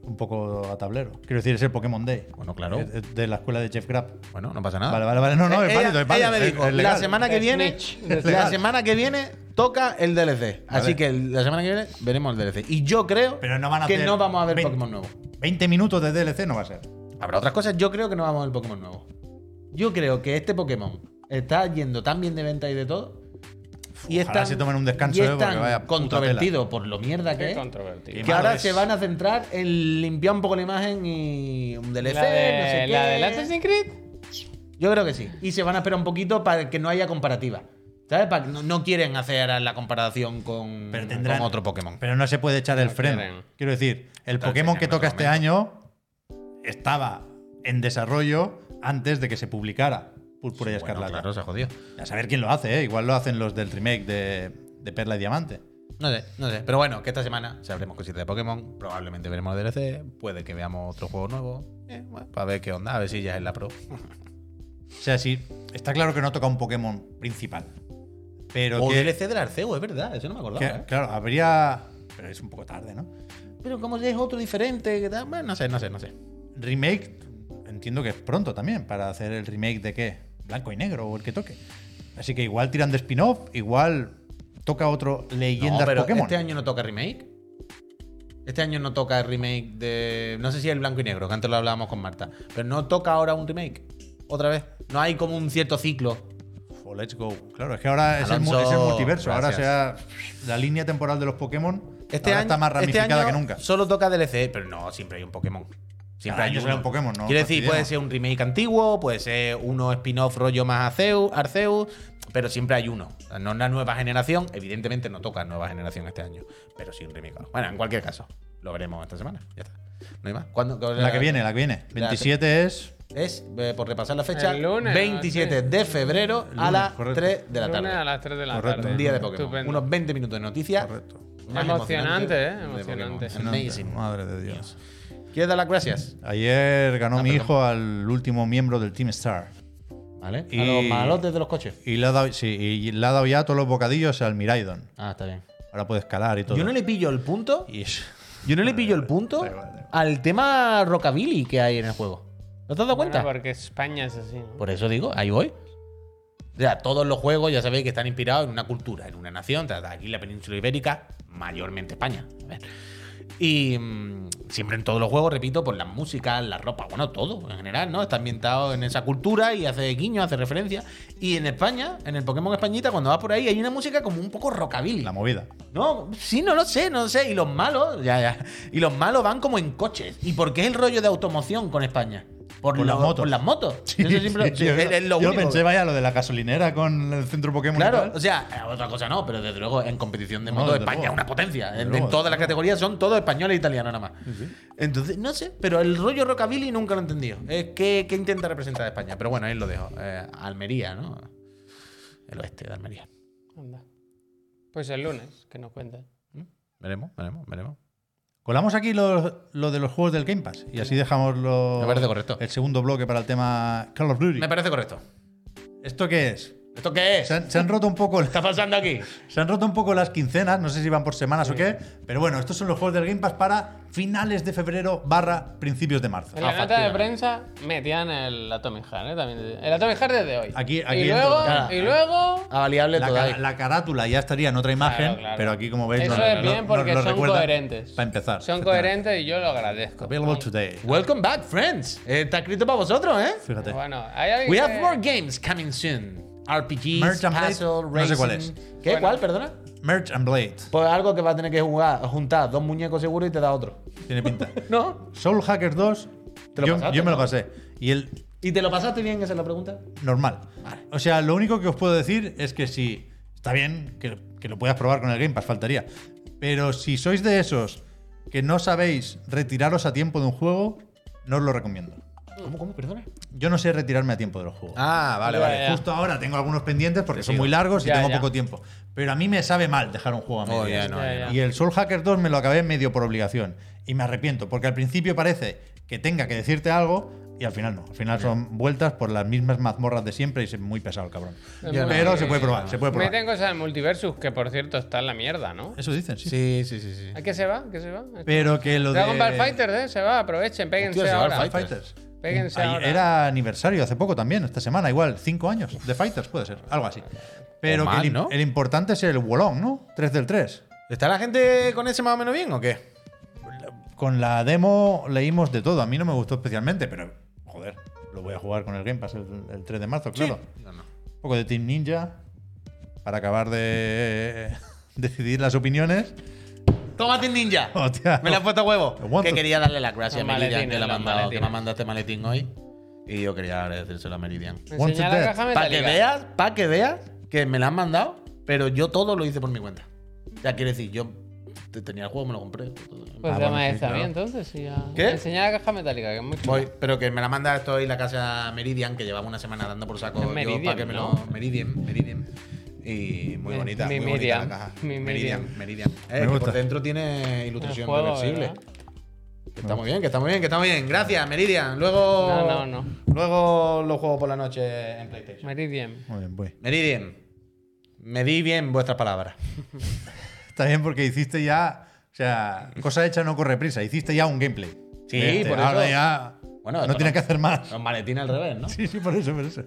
Speaker 1: Un poco a tablero. Quiero decir, es el Pokémon Day.
Speaker 3: Bueno, claro.
Speaker 1: Es- es de la escuela de Jeff Grapp.
Speaker 3: Bueno, no pasa nada.
Speaker 1: Vale, vale, vale. No, no, es
Speaker 3: ella,
Speaker 1: válido, es válido.
Speaker 3: ella me
Speaker 1: es-
Speaker 3: dijo,
Speaker 1: es
Speaker 3: la semana que
Speaker 2: Es
Speaker 3: viene,
Speaker 2: es
Speaker 3: la
Speaker 2: legal.
Speaker 3: semana que viene toca el DLC. Así que el- la semana que viene veremos el DLC. Y yo creo
Speaker 1: Pero no van a
Speaker 3: que
Speaker 1: hacer
Speaker 3: no vamos a ver
Speaker 1: 20
Speaker 3: Pokémon nuevo.
Speaker 1: 20 minutos de DLC no va a ser.
Speaker 3: Habrá otras cosas, yo creo que no vamos a ver Pokémon nuevo. Yo creo que este Pokémon está yendo tan bien de venta y de todo. Y
Speaker 1: ojalá
Speaker 3: es
Speaker 1: se tomen un descanso,
Speaker 3: y
Speaker 1: eh, porque vaya
Speaker 3: controvertido por lo mierda que
Speaker 2: Qué
Speaker 3: es. Que ahora
Speaker 1: es.
Speaker 3: se van a centrar en limpiar un poco la imagen y un DLC,
Speaker 2: La de,
Speaker 3: no sé qué.
Speaker 2: la del Assassin's Creed.
Speaker 3: Yo creo que sí. Y se van a esperar un poquito para que no haya comparativa. ¿Sabes? Para que no, no quieren hacer la comparación con,
Speaker 1: Pero tendrán-
Speaker 3: con otro Pokémon.
Speaker 1: Pero no se puede echar el
Speaker 2: No
Speaker 1: freno.
Speaker 2: quieren.
Speaker 1: Quiero decir, el Pokémon que toca este año estaba en desarrollo antes de que se publicara Púrpura y
Speaker 3: Bueno,
Speaker 1: Escarlata.
Speaker 3: claro, se jodió.
Speaker 1: A saber quién lo hace, ¿eh? Igual lo hacen los del remake de, de Perla y Diamante.
Speaker 3: No sé, no sé. Pero bueno, que esta semana sabremos cositas de Pokémon. Probablemente veremos DLC. Puede que veamos otro juego nuevo. Eh, bueno, para ver qué onda. A ver si ya es la pro.
Speaker 1: O sea, sí, está claro que no toca un Pokémon principal. Pero
Speaker 3: o
Speaker 1: que,
Speaker 3: DLC del Arceo, es verdad. Eso no me acordaba.
Speaker 1: que,
Speaker 3: ¿eh?
Speaker 1: claro, habría. Pero es un poco tarde, ¿no?
Speaker 3: Pero como es otro diferente. tal, Bueno, no sé, no sé, no sé.
Speaker 1: Remake, entiendo que es pronto también para hacer el remake de qué? Blanco y negro o el que toque. Así que igual tiran de spin-off, igual toca otro Leyendas
Speaker 3: No, pero
Speaker 1: Pokémon.
Speaker 3: este año no toca remake. Este año no toca el remake de. No sé si el blanco y negro, que antes lo hablábamos con Marta. Pero no toca ahora un remake. Otra vez. No hay como un cierto ciclo.
Speaker 1: O let's go. Claro, es que ahora es el, es el multiverso. Ahora sea la línea temporal de los Pokémon.
Speaker 3: Este
Speaker 1: ahora
Speaker 3: año
Speaker 1: está más
Speaker 3: este
Speaker 1: ramificada
Speaker 3: año
Speaker 1: que nunca.
Speaker 3: Solo toca DLC, pero no, siempre hay un Pokémon. Siempre
Speaker 1: Cada
Speaker 3: hay uno.
Speaker 1: sale un Pokémon, ¿no?
Speaker 3: Quiero decir, puede ser un remake antiguo, puede ser uno spin-off rollo más Arceus, Arceus, pero siempre hay uno. No una nueva generación, evidentemente no toca nueva generación este año, pero sí un remake. Bueno, en cualquier caso, lo veremos esta semana. Ya está. No hay más. ¿Cuándo-
Speaker 1: La que viene, la que viene. 27 es.
Speaker 3: Es, eh, por repasar la fecha,
Speaker 2: El lunes,
Speaker 3: 27
Speaker 2: sí.
Speaker 3: de febrero a las
Speaker 1: correcto.
Speaker 3: 3 de la
Speaker 2: Lunes
Speaker 3: tarde.
Speaker 2: a las 3 de la
Speaker 1: Correcto.
Speaker 2: tarde.
Speaker 3: Un día de Pokémon.
Speaker 2: Estupendo.
Speaker 3: Unos 20 minutos de noticias.
Speaker 1: Correcto.
Speaker 3: Más
Speaker 2: Emocionante, ¿eh? Emocionante.
Speaker 3: Amazing.
Speaker 1: Madre de Dios.
Speaker 3: ¿Quieres dar las gracias?
Speaker 1: Ayer ganó
Speaker 3: Ah,
Speaker 1: mi
Speaker 3: perdón.
Speaker 1: hijo al último miembro del Team Star.
Speaker 3: ¿Vale?
Speaker 1: Y-
Speaker 3: A los malotes de los coches.
Speaker 1: Y le ha dado, sí, y le ha dado ya todos los bocadillos al Miraidon.
Speaker 3: Ah, está bien.
Speaker 1: Ahora puede escalar y todo.
Speaker 3: Yo no le pillo el punto.
Speaker 1: Y
Speaker 3: Yo no le pillo el punto al tema rockabilly que hay en el juego. ¿No te has dado cuenta?
Speaker 2: Bueno, porque España es así. ¿no?
Speaker 3: Por eso digo, ahí voy. O sea, todos los juegos ya sabéis que están inspirados en una cultura, en una nación. Aquí la península ibérica, mayormente España. A ver. Y mm, siempre en todos los juegos, repito, por las músicas, la ropa, bueno, todo en general, ¿no? Está ambientado en esa cultura y hace guiño, hace referencia. Y en España, en el Pokémon Españita, cuando vas por ahí, hay una música como un poco rockabilly.
Speaker 1: La movida.
Speaker 3: No, sí, no lo sé, no lo sé. Y los malos, ya, ya. Y los malos van como en coches. ¿Y por qué es el rollo de automoción con España? Por,
Speaker 1: Por las motos.
Speaker 3: Por las motos.
Speaker 1: Sí,
Speaker 3: Eso siempre-
Speaker 1: sí,
Speaker 3: sí,
Speaker 1: yo,
Speaker 3: es, es lo
Speaker 1: yo
Speaker 3: único.
Speaker 1: pensé, vaya, lo de la gasolinera con el centro Pokémon. y
Speaker 3: Claro,
Speaker 1: tal.
Speaker 3: o sea, eh, otra cosa no, pero desde luego en competición de
Speaker 1: No,
Speaker 3: motos España
Speaker 1: luego.
Speaker 3: es una potencia. En,
Speaker 1: luego,
Speaker 3: en todas las categorías son todos españoles e italianos nada más. Entonces, no sé, pero el rollo rockabilly nunca lo he entendido. Que, intenta representar a España. Pero bueno, ahí lo dejo. Eh, Almería, ¿no? El oeste de Almería.
Speaker 2: Anda. Pues el lunes, que nos cuentes.
Speaker 3: Veremos, veremos, veremos.
Speaker 1: Colamos aquí lo, lo de los juegos del Game Pass y así dejamos lo-
Speaker 3: Me parece correcto.
Speaker 1: el segundo bloque para el tema Call of Duty.
Speaker 3: Me parece correcto.
Speaker 1: ¿Esto qué es?
Speaker 3: ¿Esto qué es?
Speaker 1: Se han, se han roto un poco
Speaker 3: ¿Qué está pasando aquí? [LAUGHS]
Speaker 1: Se han roto un poco las quincenas, no sé si van por semanas o qué, pero bueno, estos son los juegos del Game Pass para finales de febrero barra principios de marzo.
Speaker 2: En la
Speaker 3: Ah,
Speaker 2: nota de prensa metían el Atomic Heart, ¿eh? También. El Atomic Heart desde hoy.
Speaker 1: Aquí- aquí
Speaker 2: y, luego,
Speaker 3: claro.
Speaker 2: y luego.
Speaker 3: Avaliable
Speaker 1: La, la carátula ya estaría en otra imagen,
Speaker 2: Claro, claro.
Speaker 1: pero aquí como veis
Speaker 2: Eso es bien porque son coherentes.
Speaker 1: Para empezar.
Speaker 2: Son coherentes y yo lo agradezco.
Speaker 1: Available today.
Speaker 3: Welcome back, friends. Eh, está escrito para vosotros, ¿eh?
Speaker 1: Fíjate.
Speaker 2: Bueno, hay alguien
Speaker 3: We
Speaker 2: que-
Speaker 3: have more games coming soon. RPGs,
Speaker 1: Merge and Blade, no sé cuál es.
Speaker 3: ¿Qué?
Speaker 2: Bueno.
Speaker 3: ¿Cuál? Perdona.
Speaker 1: Merch and Blade.
Speaker 3: Pues algo que va a tener que jugar, juntar dos muñecos seguros y te da otro.
Speaker 1: Tiene pinta. [LAUGHS]
Speaker 3: ¿No?
Speaker 1: Soul Hackers 2.
Speaker 3: Te lo
Speaker 1: yo,
Speaker 3: pasaste,
Speaker 1: yo me lo pasé. Y el
Speaker 3: ¿Y te lo pasaste bien? Esa es la pregunta.
Speaker 1: normal. O sea, lo único que os puedo decir es que si está bien que, que lo puedas probar con el Game Pass, faltaría. Pero si sois de esos que no sabéis retiraros a tiempo de un juego, no os lo recomiendo.
Speaker 3: ¿Cómo, cómo? Perdona.
Speaker 1: Yo no sé retirarme a tiempo de los juegos.
Speaker 3: Ah, vale, vale.
Speaker 2: ya.
Speaker 1: Justo ahora tengo algunos pendientes porque
Speaker 3: Te
Speaker 1: son
Speaker 3: sigo.
Speaker 1: muy largos y
Speaker 2: Ya,
Speaker 1: tengo
Speaker 2: ya.
Speaker 1: poco tiempo. Pero a mí me sabe mal dejar un juego a
Speaker 3: Oh,
Speaker 1: medias.
Speaker 3: no,
Speaker 2: Ya,
Speaker 3: no.
Speaker 1: Y el Soul Hackers 2 me lo acabé medio por obligación. Y me arrepiento, porque al principio parece que tenga que decirte algo y al final no. Al final son vueltas por las mismas mazmorras de siempre y es muy pesado el cabrón.
Speaker 2: Bueno,
Speaker 1: Pero se puede probar, se puede probar.
Speaker 2: Meten cosas en Multiversus, que por cierto está en la mierda, ¿no?
Speaker 1: Eso dicen, sí.
Speaker 3: Sí, sí, sí, sí.
Speaker 2: ¿A qué se va? ¿Qué se va?
Speaker 1: Pero que lo
Speaker 2: Dragon
Speaker 1: de.
Speaker 2: Ball Fighters, ¿eh? Se va, aprovechen, péguense
Speaker 3: Hostia, se va el
Speaker 2: ahora.
Speaker 3: Fighters.
Speaker 2: Péguense ahora.
Speaker 1: Era aniversario hace poco también, esta semana, igual, cinco años de Fighters, puede ser, algo así. Pero
Speaker 3: O
Speaker 1: que el,
Speaker 3: ¿no?
Speaker 1: el importante es el Wolong, ¿no? 3 del 3.
Speaker 3: ¿Está la gente con ese más o menos bien o qué?
Speaker 1: Con la demo leímos de todo. A mí no me gustó especialmente, pero joder, lo voy a jugar con el Game Pass el, el 3 de marzo, claro.
Speaker 3: No, no.
Speaker 1: Un poco de Team Ninja para acabar de [LAUGHS] decidir las opiniones.
Speaker 3: ¡Tómate Ninja!
Speaker 1: Hostia.
Speaker 3: Me la has puesto a huevo. Que quería darle las gracias a Meridian que, la mandado, que me ha mandado este maletín hoy. Y yo quería agradecérselo a Meridian. Para que veas, para que veas que me la han mandado, pero yo todo lo hice por mi cuenta. Ya quiere decir, yo te- tenía el juego, me lo compré.
Speaker 2: Pues
Speaker 1: Ah, sí,
Speaker 2: esta a mí
Speaker 1: claro.
Speaker 2: entonces. y ya.
Speaker 3: ¿Qué?
Speaker 2: Enseña la caja metálica, que es muy.
Speaker 3: Voy, pero que me la manda esto en la casa Meridian, que llevamos una semana dando por saco yo para que me lo.
Speaker 2: ¿no?
Speaker 3: Meridian, Meridian. Y muy bonita,
Speaker 2: mi
Speaker 3: muy bonita
Speaker 2: Miriam,
Speaker 3: la caja.
Speaker 2: mi
Speaker 3: Meridian, Meridian. Eh,
Speaker 1: Me
Speaker 3: que por dentro tiene ilustración
Speaker 2: juego,
Speaker 3: reversible.
Speaker 2: ¿verdad?
Speaker 3: Que está muy bien, que está muy bien, que está muy bien. Gracias, Meridian. Luego.
Speaker 2: No, no, no.
Speaker 3: Luego lo juego por la noche en PlayStation.
Speaker 2: Meridian.
Speaker 1: Muy bien, voy.
Speaker 3: Meridian. Medí bien vuestras palabras. [LAUGHS]
Speaker 1: Está bien porque hiciste ya. O sea, cosa hecha no corre prisa. Hiciste ya un gameplay.
Speaker 3: Sí,
Speaker 1: Este,
Speaker 3: por
Speaker 1: ahora
Speaker 3: eso-
Speaker 1: ya.
Speaker 3: Bueno,
Speaker 1: no
Speaker 3: no-
Speaker 1: que hacer más.
Speaker 3: Los maletines al revés, ¿no?
Speaker 1: Sí, sí, por eso, por eso.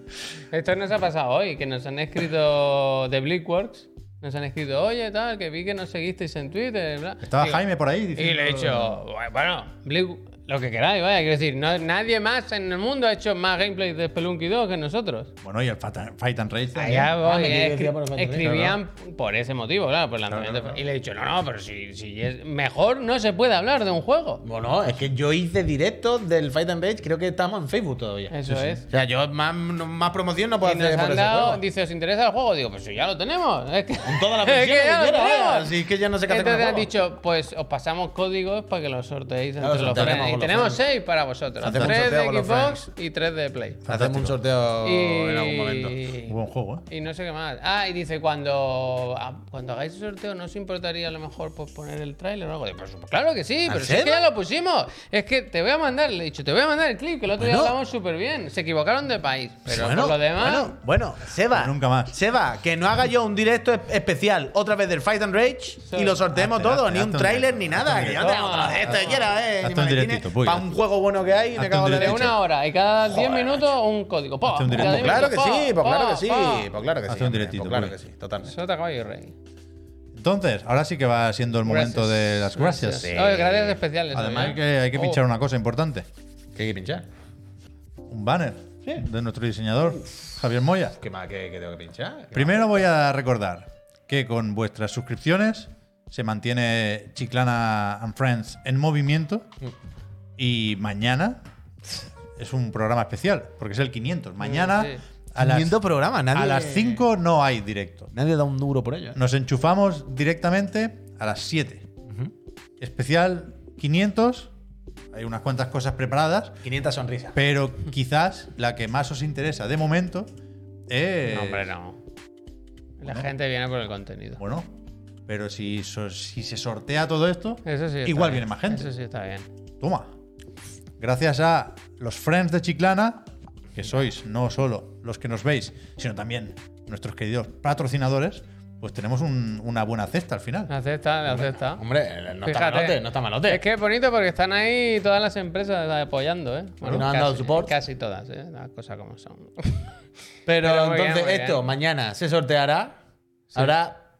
Speaker 2: Esto nos ha pasado hoy, que nos han escrito de Bleakworks. Nos han escrito, oye, tal, que vi que nos seguisteis en Twitter. Bla.
Speaker 1: Estaba Jaime por ahí
Speaker 2: Y
Speaker 1: diciendo.
Speaker 2: le he dicho, bueno, Bleak- lo que queráis, vaya. Quiero decir, no, nadie más en el mundo ha hecho más gameplay de Spelunky 2 que nosotros.
Speaker 1: Bueno, y el Fight and- Rage también.
Speaker 2: Allá voy,
Speaker 3: Ah,
Speaker 2: eh, escri-
Speaker 3: por
Speaker 2: escribían por ese motivo, claro, por el lanzamiento. Y le he dicho, no, no, pero si, si es mejor no se puede hablar de un juego.
Speaker 3: Bueno, es que yo hice directos del Fight and Rage, creo que estamos en Facebook todavía.
Speaker 2: Eso es.
Speaker 3: O sea, yo más, más promoción no puedo
Speaker 2: Y nos
Speaker 3: hacer por
Speaker 2: han
Speaker 3: ese
Speaker 2: dado,
Speaker 3: juego.
Speaker 2: dice, ¿os interesa el juego? Digo, pues si ya lo tenemos. Es que,
Speaker 3: Con todas las [LAUGHS]
Speaker 2: es
Speaker 3: que,
Speaker 2: ya lo
Speaker 3: quiera. Así que ya no sé qué hacer con el
Speaker 2: Entonces han dicho, pues os pasamos códigos para que los sorteéis
Speaker 3: Claro,
Speaker 2: entre los
Speaker 3: sortearemos
Speaker 2: tenemos seis para vosotros.
Speaker 3: Hacemos un
Speaker 2: tres
Speaker 3: sorteo
Speaker 2: de
Speaker 3: con los
Speaker 2: Xbox y tres de Play.
Speaker 3: Hacemos un sorteo
Speaker 2: Y...
Speaker 3: en algún momento.
Speaker 1: Buen juego, ¿eh?
Speaker 2: Y no sé qué más. Ah, y dice, cuando, ah, cuando hagáis el sorteo, ¿no os importaría a lo mejor pues, poner el tráiler o algo? Digo, Pues, claro que sí,
Speaker 3: ¿En
Speaker 2: pero si es que
Speaker 3: serio?
Speaker 2: ya lo pusimos. Es que te voy a mandar, le he dicho, te voy a mandar el clip, que el otro día
Speaker 3: Bueno.
Speaker 2: hablamos súper bien. Se equivocaron de país. Pero
Speaker 3: bueno,
Speaker 2: por lo demás...
Speaker 3: bueno, bueno, Seba.
Speaker 1: Nunca más.
Speaker 3: Seba, que no haga yo un directo es- especial otra vez del Fight and Rage y lo sorteemos
Speaker 1: Hazte,
Speaker 3: todo,
Speaker 1: hazte,
Speaker 3: ni un
Speaker 1: hazte un
Speaker 3: tráiler ni nada. Que yo te hago otro de esto que quiera, eh.
Speaker 1: Hazte
Speaker 3: ni
Speaker 1: un
Speaker 3: maletines,
Speaker 1: directito, puy.
Speaker 3: Para un juego bueno que hay, me cago en la leche.
Speaker 2: una hora y cada 10 minutos un código.
Speaker 1: Hazte un directo.
Speaker 2: cada
Speaker 3: Pues
Speaker 2: 10
Speaker 3: claro que
Speaker 2: minutos,
Speaker 3: sí, pues claro que sí, pues claro que sí.
Speaker 1: Hazte un
Speaker 3: hombre,
Speaker 1: directito,
Speaker 3: pues claro que sí, totalmente.
Speaker 2: Sota caballo y rey.
Speaker 1: Entonces, ahora sí que va siendo el momento de las gracias.
Speaker 3: Sí.
Speaker 2: Gracias especiales.
Speaker 1: Además,
Speaker 2: ¿eh?
Speaker 1: hay que, hay que
Speaker 2: Oh.
Speaker 1: pinchar una cosa importante:
Speaker 3: ¿Qué hay que pinchar?
Speaker 1: un banner de nuestro diseñador, Javier Moya.
Speaker 3: ¿Qué más que, que tengo que pinchar?
Speaker 1: Primero voy a recordar que con vuestras suscripciones se mantiene Chiclana and Friends en movimiento y mañana es un programa especial porque es el 500. Mañana
Speaker 2: Sí.
Speaker 1: a las,
Speaker 3: Viendo programa, nadie.
Speaker 1: a las 5 no hay directo.
Speaker 3: Nadie da un duro por ello. ¿eh?
Speaker 1: Nos enchufamos directamente a las 7. Especial 500. Hay unas cuantas cosas preparadas,
Speaker 3: 500 sonrisas.
Speaker 1: pero quizás la que más os interesa de momento es.
Speaker 2: No, hombre, no. La gente viene por el contenido.
Speaker 1: Bueno, pero si, so- si se sortea todo esto,
Speaker 2: Eso sí. está
Speaker 1: igual
Speaker 2: bien.
Speaker 1: viene más gente.
Speaker 2: Eso sí está bien.
Speaker 1: toma. Gracias a los friends de Chiclana, que sois no solo los que nos veis, sino también nuestros queridos patrocinadores, pues tenemos un- una buena cesta al final.
Speaker 2: Acepta, acepta.
Speaker 3: Hombre, no está
Speaker 2: Fíjate.
Speaker 3: malote, no está malote.
Speaker 2: Es que es bonito porque están ahí todas las empresas apoyando, ¿eh?
Speaker 3: nos han dado support.
Speaker 2: Casi todas, ¿eh? Las cosas como son. [LAUGHS]
Speaker 3: Pero,
Speaker 2: Pero muy bien,
Speaker 3: entonces esto
Speaker 2: bien.
Speaker 3: mañana se sorteará. Habrá,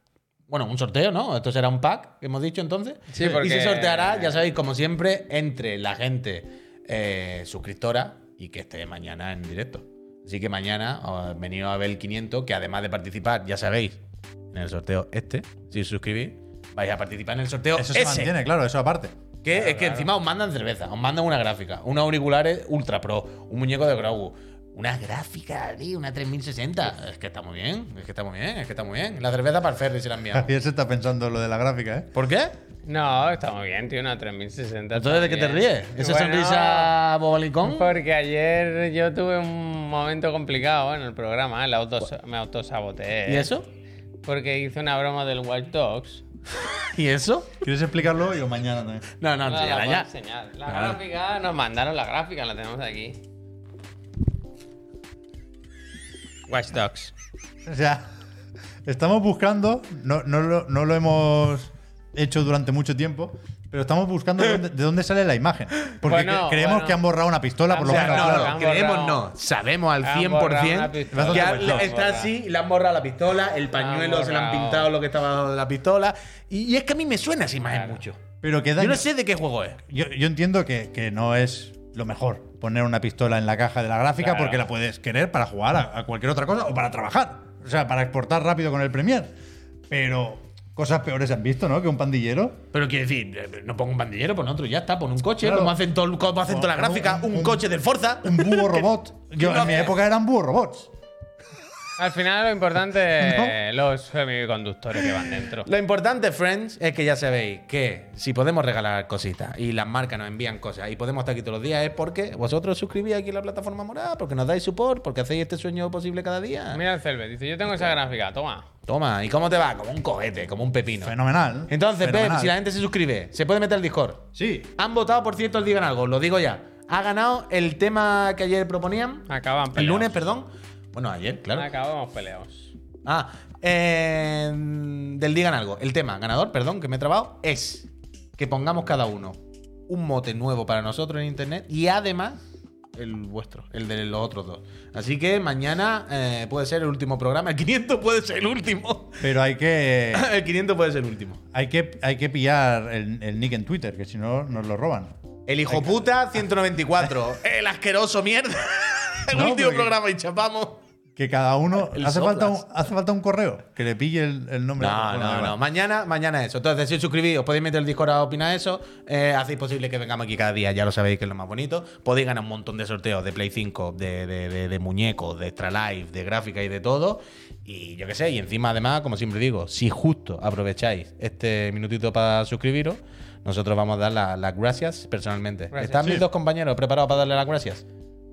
Speaker 3: bueno, un sorteo, ¿no? Esto será un pack, que hemos dicho entonces.
Speaker 2: Sí, porque-
Speaker 3: Y se sorteará, ya sabéis, como siempre, entre la gente eh, suscriptora y que esté mañana en directo. Así que mañana os venido a ver el 500, que además de participar, ya sabéis, en el sorteo este, si os suscribís, vais a participar en el sorteo
Speaker 1: Eso se
Speaker 3: ese.
Speaker 1: mantiene, claro, eso aparte.
Speaker 3: Que es que encima os mandan cerveza, os mandan una gráfica, unos auriculares ultra pro, un muñeco de Grogu, una gráfica, tío, una 3060. Es que está muy bien, es que está muy bien, es que está muy bien. La cerveza para el Ferry se la han enviado. [LAUGHS]
Speaker 1: Javier se está pensando lo de la gráfica, ¿eh?
Speaker 3: ¿Por qué?
Speaker 2: No, está muy bien, tío, una 3060.
Speaker 3: Entonces, ¿de qué te ríes? ¿Esa
Speaker 2: Bueno,
Speaker 3: sonrisa bobalicón?
Speaker 2: Porque ayer yo tuve un momento complicado en el programa. La autos- me autosaboteé.
Speaker 3: ¿Y eso?
Speaker 2: Porque hice una broma del Watch Dogs.
Speaker 3: ¿Y eso?
Speaker 1: ¿Quieres explicarlo yo mañana también?
Speaker 3: No, no,
Speaker 2: No, la
Speaker 3: ya.
Speaker 2: enseñar. La
Speaker 3: Claro.
Speaker 2: gráfica, nos mandaron la gráfica, la tenemos aquí. Watch Dogs.
Speaker 1: O sea, estamos buscando, no, no, lo, no lo hemos hecho durante mucho tiempo, pero estamos buscando de dónde, de dónde sale la imagen. Porque
Speaker 2: Bueno,
Speaker 1: cre- creemos
Speaker 2: bueno.
Speaker 1: que han borrado una pistola, por lo
Speaker 3: O sea,
Speaker 1: menos.
Speaker 2: borrado,
Speaker 1: claro.
Speaker 2: han
Speaker 3: creemos
Speaker 2: borrado.
Speaker 3: no, sabemos al
Speaker 2: Han
Speaker 3: 100%
Speaker 2: borrado una pistola.
Speaker 3: que está
Speaker 2: borrado.
Speaker 3: así, le han borrado la pistola, el pañuelo se le han
Speaker 2: borrado.
Speaker 3: pintado lo que estaba debajo de la pistola. Y, y es que a mí me suena esa imagen
Speaker 2: Claro.
Speaker 3: mucho.
Speaker 1: Pero que
Speaker 3: Yo
Speaker 1: daño-
Speaker 3: no sé de qué juego es.
Speaker 1: Yo, yo entiendo que, que no es lo mejor poner una pistola en la caja de la gráfica
Speaker 2: Claro.
Speaker 1: porque la puedes querer para jugar a, a cualquier otra cosa o para trabajar. O sea, para exportar rápido con el Premiere. Pero cosas peores se han visto, ¿no? Que un pandillero.
Speaker 3: Pero quiero decir, eh, no pongo un pandillero, pon otro, ya está, pon un coche,
Speaker 1: Claro.
Speaker 3: como hacen, todo, como hacen toda la gráfica,
Speaker 1: un-
Speaker 3: un,
Speaker 1: un-
Speaker 3: coche del Forza.
Speaker 1: Un búho robot. [LAUGHS] Yo, en mi época eran búho robots.
Speaker 2: Al final lo importante [LAUGHS] es los semiconductores que van dentro.
Speaker 3: Lo importante, friends, es que ya sabéis que si podemos regalar cositas y las marcas nos envían cosas y podemos estar aquí todos los días es porque vosotros suscribís aquí a la plataforma morada, porque nos dais support, porque hacéis este sueño posible cada día.
Speaker 2: Mira el Celve, dice, yo tengo esa gráfica, toma.
Speaker 3: Toma, ¿y cómo te va? Como un cohete, como un pepino.
Speaker 1: Fenomenal.
Speaker 3: Entonces, Pep,
Speaker 1: Fenomenal.
Speaker 3: si la gente se suscribe, se puede meter al Discord.
Speaker 1: Sí.
Speaker 3: Han votado, por cierto, el Digan Algo, lo digo ya. Ha ganado el tema que ayer proponían.
Speaker 2: Acaban
Speaker 3: El lunes, perdón. Bueno, ayer, claro.
Speaker 2: Acabamos peleados.
Speaker 3: Ah, eh, del Digan Algo. El tema ganador, perdón, que me he trabado, es que pongamos cada uno un mote nuevo para nosotros en internet y además el vuestro, el de los otros dos. Así que mañana eh, puede ser el último programa. El 500 puede ser el último.
Speaker 1: Pero hay que. [LAUGHS]
Speaker 3: el 500 puede ser el último.
Speaker 1: Hay que, hay que pillar el, el nick en Twitter, que si no nos lo roban.
Speaker 3: El hijo puta 194. el asqueroso mierda. [LAUGHS] el
Speaker 1: No,
Speaker 3: último
Speaker 1: porque-
Speaker 3: programa y chapamos.
Speaker 1: Que cada uno. [LAUGHS] Hace falta, un, hace falta un correo que le pille el, el nombre.
Speaker 3: No, no, no. Mañana, mañana eso. Entonces, si os suscribís, os podéis meter el Discord a opinar eso. Eh, hacéis posible que vengamos aquí cada día, ya lo sabéis que es lo más bonito. Podéis ganar un montón de sorteos de Play 5, de, de, de- de muñecos, de Extra Life, de gráfica y de todo. Y yo qué sé, y encima, además, como siempre digo, si justo aprovecháis este minutito para suscribiros, nosotros vamos a dar la- las gracias personalmente.
Speaker 2: Gracias.
Speaker 3: ¿Están mis dos compañeros preparados para darle las gracias?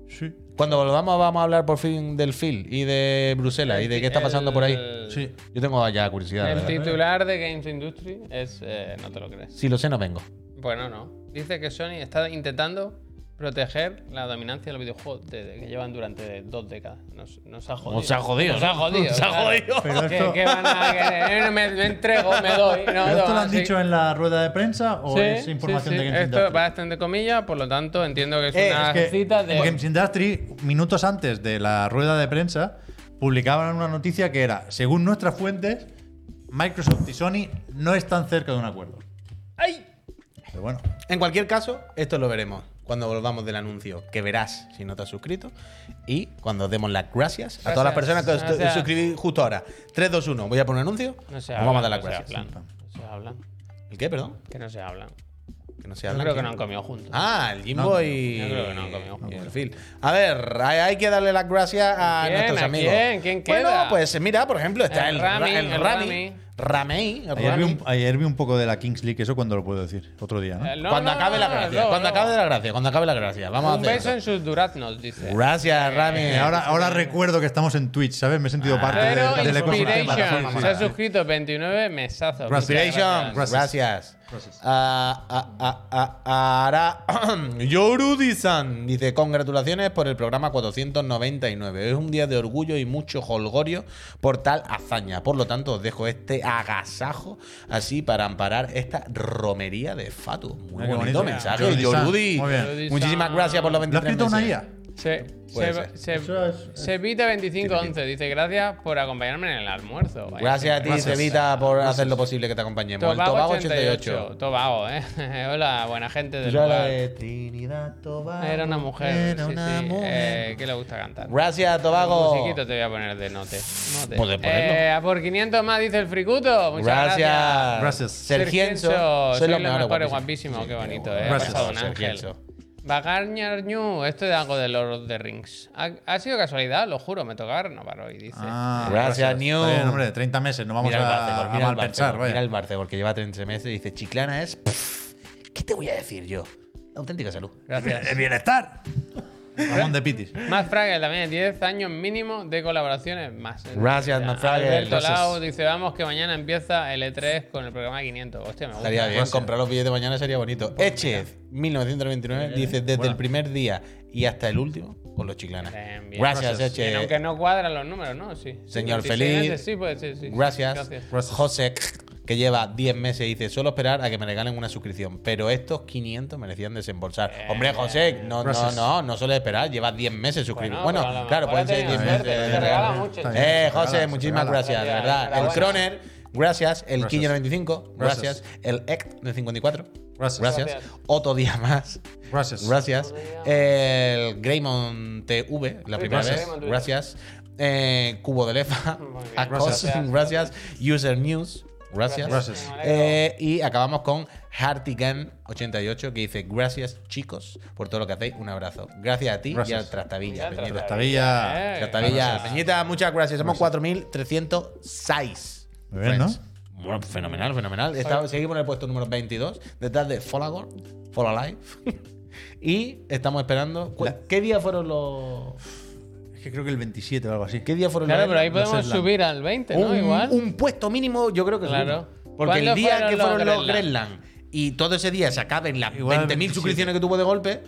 Speaker 1: Sí.
Speaker 3: Cuando volvamos vamos a hablar por fin del Phil y de Bruselas y de qué está pasando por ahí.
Speaker 1: Sí.
Speaker 3: Yo tengo ya curiosidad.
Speaker 2: El titular de Games Industry es. eh, no te lo crees.
Speaker 3: Si lo sé, no vengo.
Speaker 2: Bueno, no. Dice que Sony está intentando proteger la dominancia de los videojuegos de- que llevan durante dos décadas. Nos, nos ha jodido.
Speaker 3: Nos ha jodido,
Speaker 2: Nos ha jodido.
Speaker 3: nos ha
Speaker 2: claro.
Speaker 3: jodido.
Speaker 1: Pero
Speaker 2: ¿Qué,
Speaker 1: esto,
Speaker 2: qué van a querer? Me, me entrego, me doy. No,
Speaker 1: ¿pero esto lo han
Speaker 2: sí.
Speaker 1: dicho en la rueda de prensa o
Speaker 2: Sí,
Speaker 1: es
Speaker 2: sí,
Speaker 1: información
Speaker 2: sí.
Speaker 1: de Games
Speaker 2: Esto
Speaker 1: Industry?
Speaker 2: va a estar entre comillas, por lo tanto entiendo que es
Speaker 1: Eh,
Speaker 2: una
Speaker 1: es que
Speaker 2: cita de.
Speaker 1: en Games Industry, minutos antes de la rueda de prensa, publicaban una noticia que era, según nuestras fuentes, Microsoft y Sony no están cerca de un acuerdo.
Speaker 2: ¡Ay!
Speaker 1: Pero bueno,
Speaker 3: En cualquier caso, esto lo veremos cuando volvamos del anuncio, que verás si no te has suscrito. Y cuando demos las gracias, a todas las personas que os
Speaker 2: Gracias.
Speaker 3: suscribís justo ahora. 3, 2, 1. Voy a poner un anuncio.
Speaker 2: No se hablan.
Speaker 3: vamos a dar las
Speaker 2: no se
Speaker 3: gracias.
Speaker 2: hablan, no se hablan.
Speaker 3: ¿El qué, perdón?
Speaker 2: Que no se hablan.
Speaker 3: Que no se
Speaker 2: Yo creo que no han comido juntos.
Speaker 3: Ah, el Jimbo y.
Speaker 2: Yo creo que no han comido juntos.
Speaker 3: el Phil. A ver, hay, hay que darle las gracias a
Speaker 2: ¿Quién?
Speaker 3: nuestros
Speaker 2: ¿A
Speaker 3: amigos.
Speaker 2: quién? ¿Quién
Speaker 3: Bueno, pues mira, por ejemplo, está
Speaker 2: El
Speaker 3: el,
Speaker 2: Rami,
Speaker 3: Ra- el
Speaker 2: el
Speaker 3: Rami. Ramey.
Speaker 1: ayer vi, un, ayer vi un poco de la Kings League, eso cuando lo puedo decir, otro día, ¿no?
Speaker 2: Eh, no,
Speaker 3: cuando
Speaker 2: no,
Speaker 3: acabe la
Speaker 2: no,
Speaker 3: gracia.
Speaker 2: no,
Speaker 3: cuando
Speaker 2: no.
Speaker 3: acabe la gracia. Cuando acabe la gracia. Vamos
Speaker 2: Un
Speaker 3: a hacer.
Speaker 2: beso
Speaker 3: eso.
Speaker 2: en sus duraznos, dice.
Speaker 3: Gracias, Rami.
Speaker 1: Eh, ahora, ahora recuerdo que estamos en Twitch, ¿sabes? Me he sentido parte de- del ecosistema.
Speaker 2: Se ha suscrito 29 mesazos.
Speaker 1: Gracias.
Speaker 3: Gracias. Ah, ah, ah, ah, Ahora, [CLEARS THROAT] Yorudi-san dice: Congratulaciones por el programa 499. Es un día de orgullo y mucho holgorio por tal hazaña. Por lo tanto, os dejo este agasajo así para amparar esta romería de Fatu. Muy
Speaker 1: qué
Speaker 3: bonito
Speaker 1: bonito.
Speaker 3: mensaje.
Speaker 1: Muy.
Speaker 2: Yorudi-san.
Speaker 3: Muchísimas gracias por los
Speaker 1: ¿Lo ha
Speaker 3: 23
Speaker 1: escrito una
Speaker 3: meses.
Speaker 2: Se, se, se,
Speaker 1: es-
Speaker 2: Sevita 2511 dice gracias por acompañarme en el almuerzo. Vaya,
Speaker 3: Gracias a ti,
Speaker 1: Gracias.
Speaker 3: Sevita, por hacer lo posible que te acompañemos. El
Speaker 2: Tobago
Speaker 3: Tobago
Speaker 2: 88.
Speaker 3: 88.
Speaker 2: Tobago, eh. [LAUGHS] Hola, buena gente del
Speaker 3: Yo
Speaker 2: lugar.
Speaker 3: de Trinidad Tobago.
Speaker 2: Era una mujer,
Speaker 3: Era
Speaker 2: sí,
Speaker 3: una
Speaker 2: sí,
Speaker 3: mujer.
Speaker 2: eh, que le gusta cantar.
Speaker 3: Gracias, Tobago.
Speaker 2: Musiquito te voy a poner de note. note.
Speaker 3: Puedes ponerlo.
Speaker 2: Eh, a por 500 más dice el fricuto. Muchas gracias.
Speaker 3: Gracias.
Speaker 1: Gracias.
Speaker 3: Sergienzo.
Speaker 2: Sergienzo,
Speaker 3: Soy
Speaker 2: soy guapísimo, qué bonito, eh. Ha
Speaker 1: Gracias,
Speaker 2: pasado un ángel.
Speaker 3: Sergienzo.
Speaker 2: Bagarñar Ñu, esto es algo de Lord of the Rings. Ha, ha sido casualidad, lo juro, me tocaba renovar hoy, dice.
Speaker 1: Ah,
Speaker 3: Gracias, New.
Speaker 1: Bien, hombre, 30 meses, no vamos
Speaker 3: Mira
Speaker 1: a,
Speaker 3: Barcegor,
Speaker 1: a
Speaker 3: mira el
Speaker 1: mal pensar,
Speaker 3: Barcegor,
Speaker 1: vaya.
Speaker 3: mira el Barcegor, que lleva 13 meses y dice, Chiclana es... pff, ¿Qué te voy a decir yo? Auténtica salud.
Speaker 2: Gracias. [LAUGHS]
Speaker 1: El bienestar. Ramón de Pitis.
Speaker 2: Más Fraggle también, 10 años mínimo de colaboraciones más.
Speaker 3: Gracias,
Speaker 2: Alberto
Speaker 3: gracias.
Speaker 2: Lau dice, vamos que mañana empieza el E3 con el programa 500. Hostia, me gusta.
Speaker 3: Estaría bien,
Speaker 1: Gracias.
Speaker 3: comprar los billetes mañana sería bonito. Echez, 1929, dice, desde
Speaker 1: Bueno.
Speaker 3: el primer día y hasta el último, con los Chiclana.
Speaker 2: Bien, bien.
Speaker 3: Gracias,
Speaker 1: Gracias.
Speaker 2: Bien,
Speaker 3: Eche.
Speaker 2: aunque no cuadran los números, ¿no? Sí.
Speaker 3: Señor
Speaker 2: 26
Speaker 3: feliz.
Speaker 2: Sí, pues sí, sí.
Speaker 3: Gracias.
Speaker 2: Gracias.
Speaker 1: Gracias.
Speaker 3: José que lleva 10 meses y dice, solo esperar a que me regalen una suscripción. Pero estos 500 merecían desembolsar. Hombre, José, no, no,
Speaker 1: Gracias.
Speaker 3: no, no suele esperar, lleva 10 meses suscrito. Bueno,
Speaker 2: lo
Speaker 3: claro, pueden ser
Speaker 2: tenido
Speaker 3: 10
Speaker 2: suerte,
Speaker 3: meses.
Speaker 2: te regala mucho.
Speaker 3: Eh,
Speaker 1: Se
Speaker 3: José,
Speaker 1: regala, se
Speaker 3: muchísimas gracias, de verdad. El. Croner, gracias. El. Quillo 95,
Speaker 1: Gracias.
Speaker 3: gracias. El ECT de 54,
Speaker 1: Gracias.
Speaker 3: gracias.
Speaker 2: Gracias.
Speaker 3: Otro día más.
Speaker 1: Gracias.
Speaker 3: Gracias. El Greymon TV, la primera
Speaker 2: Gracias.
Speaker 3: vez. Gracias. Eh, Cubo de Lefa.
Speaker 2: Gracias.
Speaker 3: User News. Gracias. Eh, y acabamos con Hartigan88 que dice: Gracias, chicos, por todo lo que hacéis. Un abrazo. Gracias a ti y
Speaker 1: Gracias.
Speaker 3: al Trastavilla.
Speaker 2: Ya,
Speaker 3: Peñita.
Speaker 1: Trastavilla.
Speaker 2: Eh,
Speaker 3: Trastavilla.
Speaker 2: gracias.
Speaker 3: Peñita, muchas gracias. Somos 4.306.
Speaker 1: Muy bien,
Speaker 3: friends.
Speaker 1: ¿no?
Speaker 3: Bueno, fenomenal, fenomenal. Está- seguimos en el puesto número 22, detrás de Folagor, Follow Alive. [LAUGHS] y estamos esperando. ¿cu- ¿Qué día fueron los.?
Speaker 1: Es que creo que el 27 o algo así.
Speaker 3: ¿Qué día fueron
Speaker 2: Claro,
Speaker 3: los
Speaker 2: pero ahí podemos subir al 20, ¿no?
Speaker 3: un,
Speaker 2: Igual.
Speaker 3: un puesto mínimo, yo creo que
Speaker 2: Claro.
Speaker 3: subimos. Porque el
Speaker 2: ¿Cuándo
Speaker 3: día
Speaker 2: fueron
Speaker 3: que
Speaker 2: los
Speaker 3: fueron los?
Speaker 2: Grenland
Speaker 3: y todo ese día se acaben las
Speaker 1: Igual
Speaker 3: 20.000
Speaker 1: 27.
Speaker 3: suscripciones que tuvo de golpe.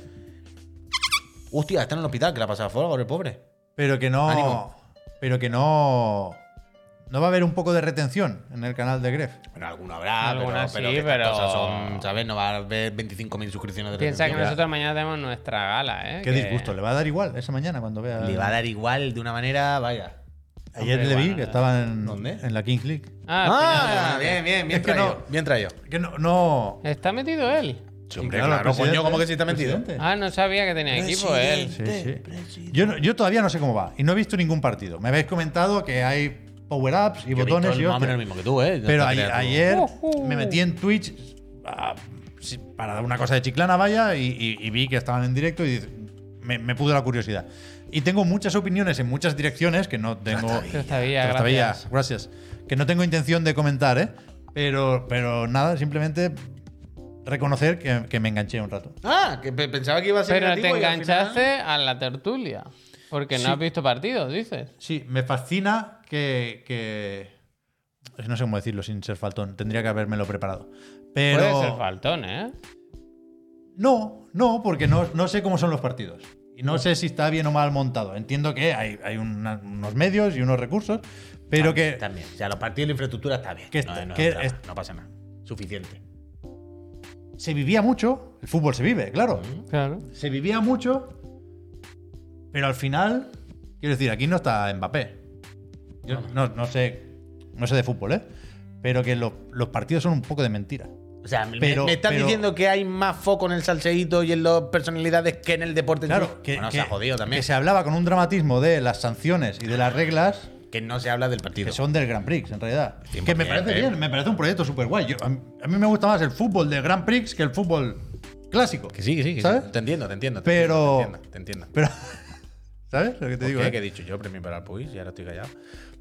Speaker 3: Hostia, está en el hospital, que la ha pasado Folagor, el pobre.
Speaker 1: Pero que no.
Speaker 3: Ánimo.
Speaker 1: Pero que no. No va a haber un poco de retención en el canal de Gref.
Speaker 3: Pero alguno habrá,
Speaker 2: Alguna
Speaker 3: pero, pero
Speaker 2: sí, pero-
Speaker 3: cosas son, ¿sabes? No va a haber 25.000 suscripciones de
Speaker 2: Piensa que nosotros mañana tenemos nuestra gala, ¿eh?
Speaker 1: Qué
Speaker 2: Que-
Speaker 1: disgusto. Le va a dar igual esa mañana cuando vea.
Speaker 3: Le va a dar igual de una manera, vaya.
Speaker 1: Ayer
Speaker 2: Hombre,
Speaker 1: le vi
Speaker 2: bueno,
Speaker 1: que estaba en,
Speaker 3: ¿Dónde?
Speaker 1: en la Kings League.
Speaker 2: Ah,
Speaker 3: Ah, bien, bien, bien
Speaker 1: Es que
Speaker 3: traído.
Speaker 1: no-
Speaker 3: Bien traído.
Speaker 1: Que no. no
Speaker 2: ¿Está metido él?
Speaker 3: hombre,
Speaker 1: claro,
Speaker 3: coño, ¿cómo que sí está metido?
Speaker 1: presidente.
Speaker 2: Ah, no sabía que tenía equipo él.
Speaker 1: Sí, sí. Yo, no- yo todavía no sé cómo va y no he visto ningún partido. Me habéis comentado que hay power-ups y
Speaker 3: Yo
Speaker 1: botones y
Speaker 3: más o menos el mismo que tú, ¿eh? No
Speaker 1: Pero ayer
Speaker 2: Ujú.
Speaker 1: me metí en Twitch ah, para dar una cosa de chiclana, vaya, y, y- y vi que estaban en directo y me, me pudo la curiosidad. Y tengo muchas opiniones en muchas direcciones que no tengo.
Speaker 2: Trastavilla,
Speaker 1: Trastavilla,
Speaker 2: gracias.
Speaker 1: gracias. Que no tengo intención de comentar, ¿eh? Pero, pero nada, simplemente reconocer que, que me enganché un rato.
Speaker 3: Ah, que pe- pensaba que iba a ser
Speaker 2: Pero te
Speaker 3: negativo y al
Speaker 2: enganchaste
Speaker 3: final-
Speaker 2: a la tertulia. Porque no
Speaker 1: Sí.
Speaker 2: has visto partidos, dices.
Speaker 1: Sí, me fascina que. que- no sé cómo decirlo sin ser faltón. Tendría que habérmelo preparado. Pero.
Speaker 2: Puede ser faltón, ¿eh?
Speaker 1: No, no, porque no, no sé cómo son los partidos. Y no sé si está bien o mal montado. Entiendo que hay, hay una- unos medios y unos recursos, pero que,
Speaker 3: También. O sea, los partidos y la infraestructura está bien.
Speaker 1: Que
Speaker 3: no,
Speaker 1: está-
Speaker 3: no,
Speaker 1: que
Speaker 3: no,
Speaker 1: es-
Speaker 3: no pasa nada. Suficiente.
Speaker 1: se vivía mucho. El fútbol se vive, claro.
Speaker 2: Claro.
Speaker 1: Se vivía mucho, pero al final, quiero decir, aquí no está Mbappé. Yo no, no sé, no sé de fútbol, ¿eh? Pero que los, los partidos son un poco de mentira.
Speaker 3: O sea, me-
Speaker 1: Pero-
Speaker 3: me, estás
Speaker 1: pero-
Speaker 3: diciendo que hay más foco en el salseíto y en las personalidades que en el deporte?
Speaker 1: Claro, que,
Speaker 3: Bueno,
Speaker 1: que-
Speaker 3: se ha jodido también.
Speaker 1: que se hablaba con un dramatismo de las sanciones y de las reglas
Speaker 3: Que no se habla del partido.
Speaker 1: que son del Grand Prix, en realidad.
Speaker 3: 100%,
Speaker 1: Que me parece
Speaker 3: ¿eh?
Speaker 1: bien, me parece un proyecto súper guay. A, a mí me gusta más el fútbol del Grand Prix que el fútbol clásico.
Speaker 3: Que sí, que sí. Que
Speaker 1: ¿Sabes?
Speaker 3: sí. Te entiendo, te entiendo. te
Speaker 1: Pero-
Speaker 3: entiendo, Te entiendo. te entiendo. [LAUGHS]
Speaker 1: Pero, ¿sabes lo que te
Speaker 3: ¿Por
Speaker 1: digo?
Speaker 3: qué?
Speaker 1: eh?
Speaker 3: Que he dicho yo, premio para el Puig y ahora estoy callado.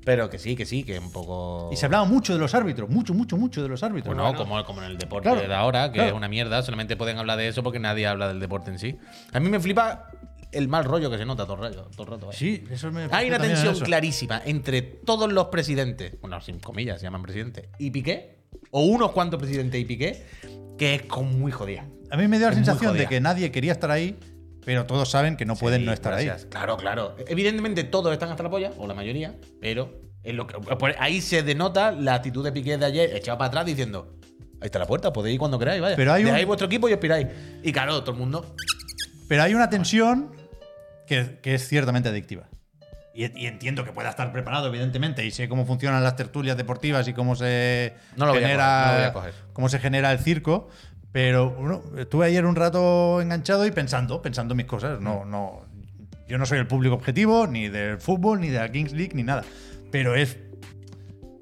Speaker 3: Pero que sí, que sí, que un poco.
Speaker 1: Y se hablaba mucho de los árbitros, mucho, mucho, mucho de los árbitros.
Speaker 3: Bueno, como, como en el deporte
Speaker 1: Claro,
Speaker 3: de ahora, que
Speaker 1: claro.
Speaker 3: es una mierda, solamente pueden hablar de eso porque nadie habla del deporte en sí. A mí me flipa el mal rollo que se nota todo el rato. Todo el rato, ¿eh?
Speaker 1: Sí, eso me
Speaker 3: Hay una tensión
Speaker 1: eso.
Speaker 3: clarísima entre todos los presidentes, bueno, sin comillas, se llaman presidentes, y Piqué, o unos cuantos presidentes y Piqué, que es como muy jodida.
Speaker 1: A mí me dio la sensación de que nadie quería estar ahí, pero todos saben que no pueden
Speaker 3: Sí,
Speaker 1: no estar
Speaker 3: gracias.
Speaker 1: ahí.
Speaker 3: Claro, claro. Evidentemente todos están hasta la polla, o la mayoría, pero es lo que, ahí se denota la actitud de Piqué de ayer, echado para atrás diciendo, ahí está la puerta, podéis ir cuando queráis, vaya.
Speaker 1: Pero hay un-
Speaker 3: vuestro equipo y os piráis. Y claro, todo el mundo...
Speaker 1: Pero hay una tensión que, que es ciertamente adictiva. Y, entiendo que pueda estar preparado, evidentemente, y sé cómo funcionan las tertulias deportivas y cómo se
Speaker 3: No lo voy a
Speaker 1: genera,
Speaker 3: coger, no lo voy a coger.
Speaker 1: cómo se genera el circo. Pero bueno, estuve ayer un rato enganchado y pensando, pensando mis cosas. No, no, yo no soy el público objetivo, ni del fútbol, ni de la Kings League, ni nada. Pero es,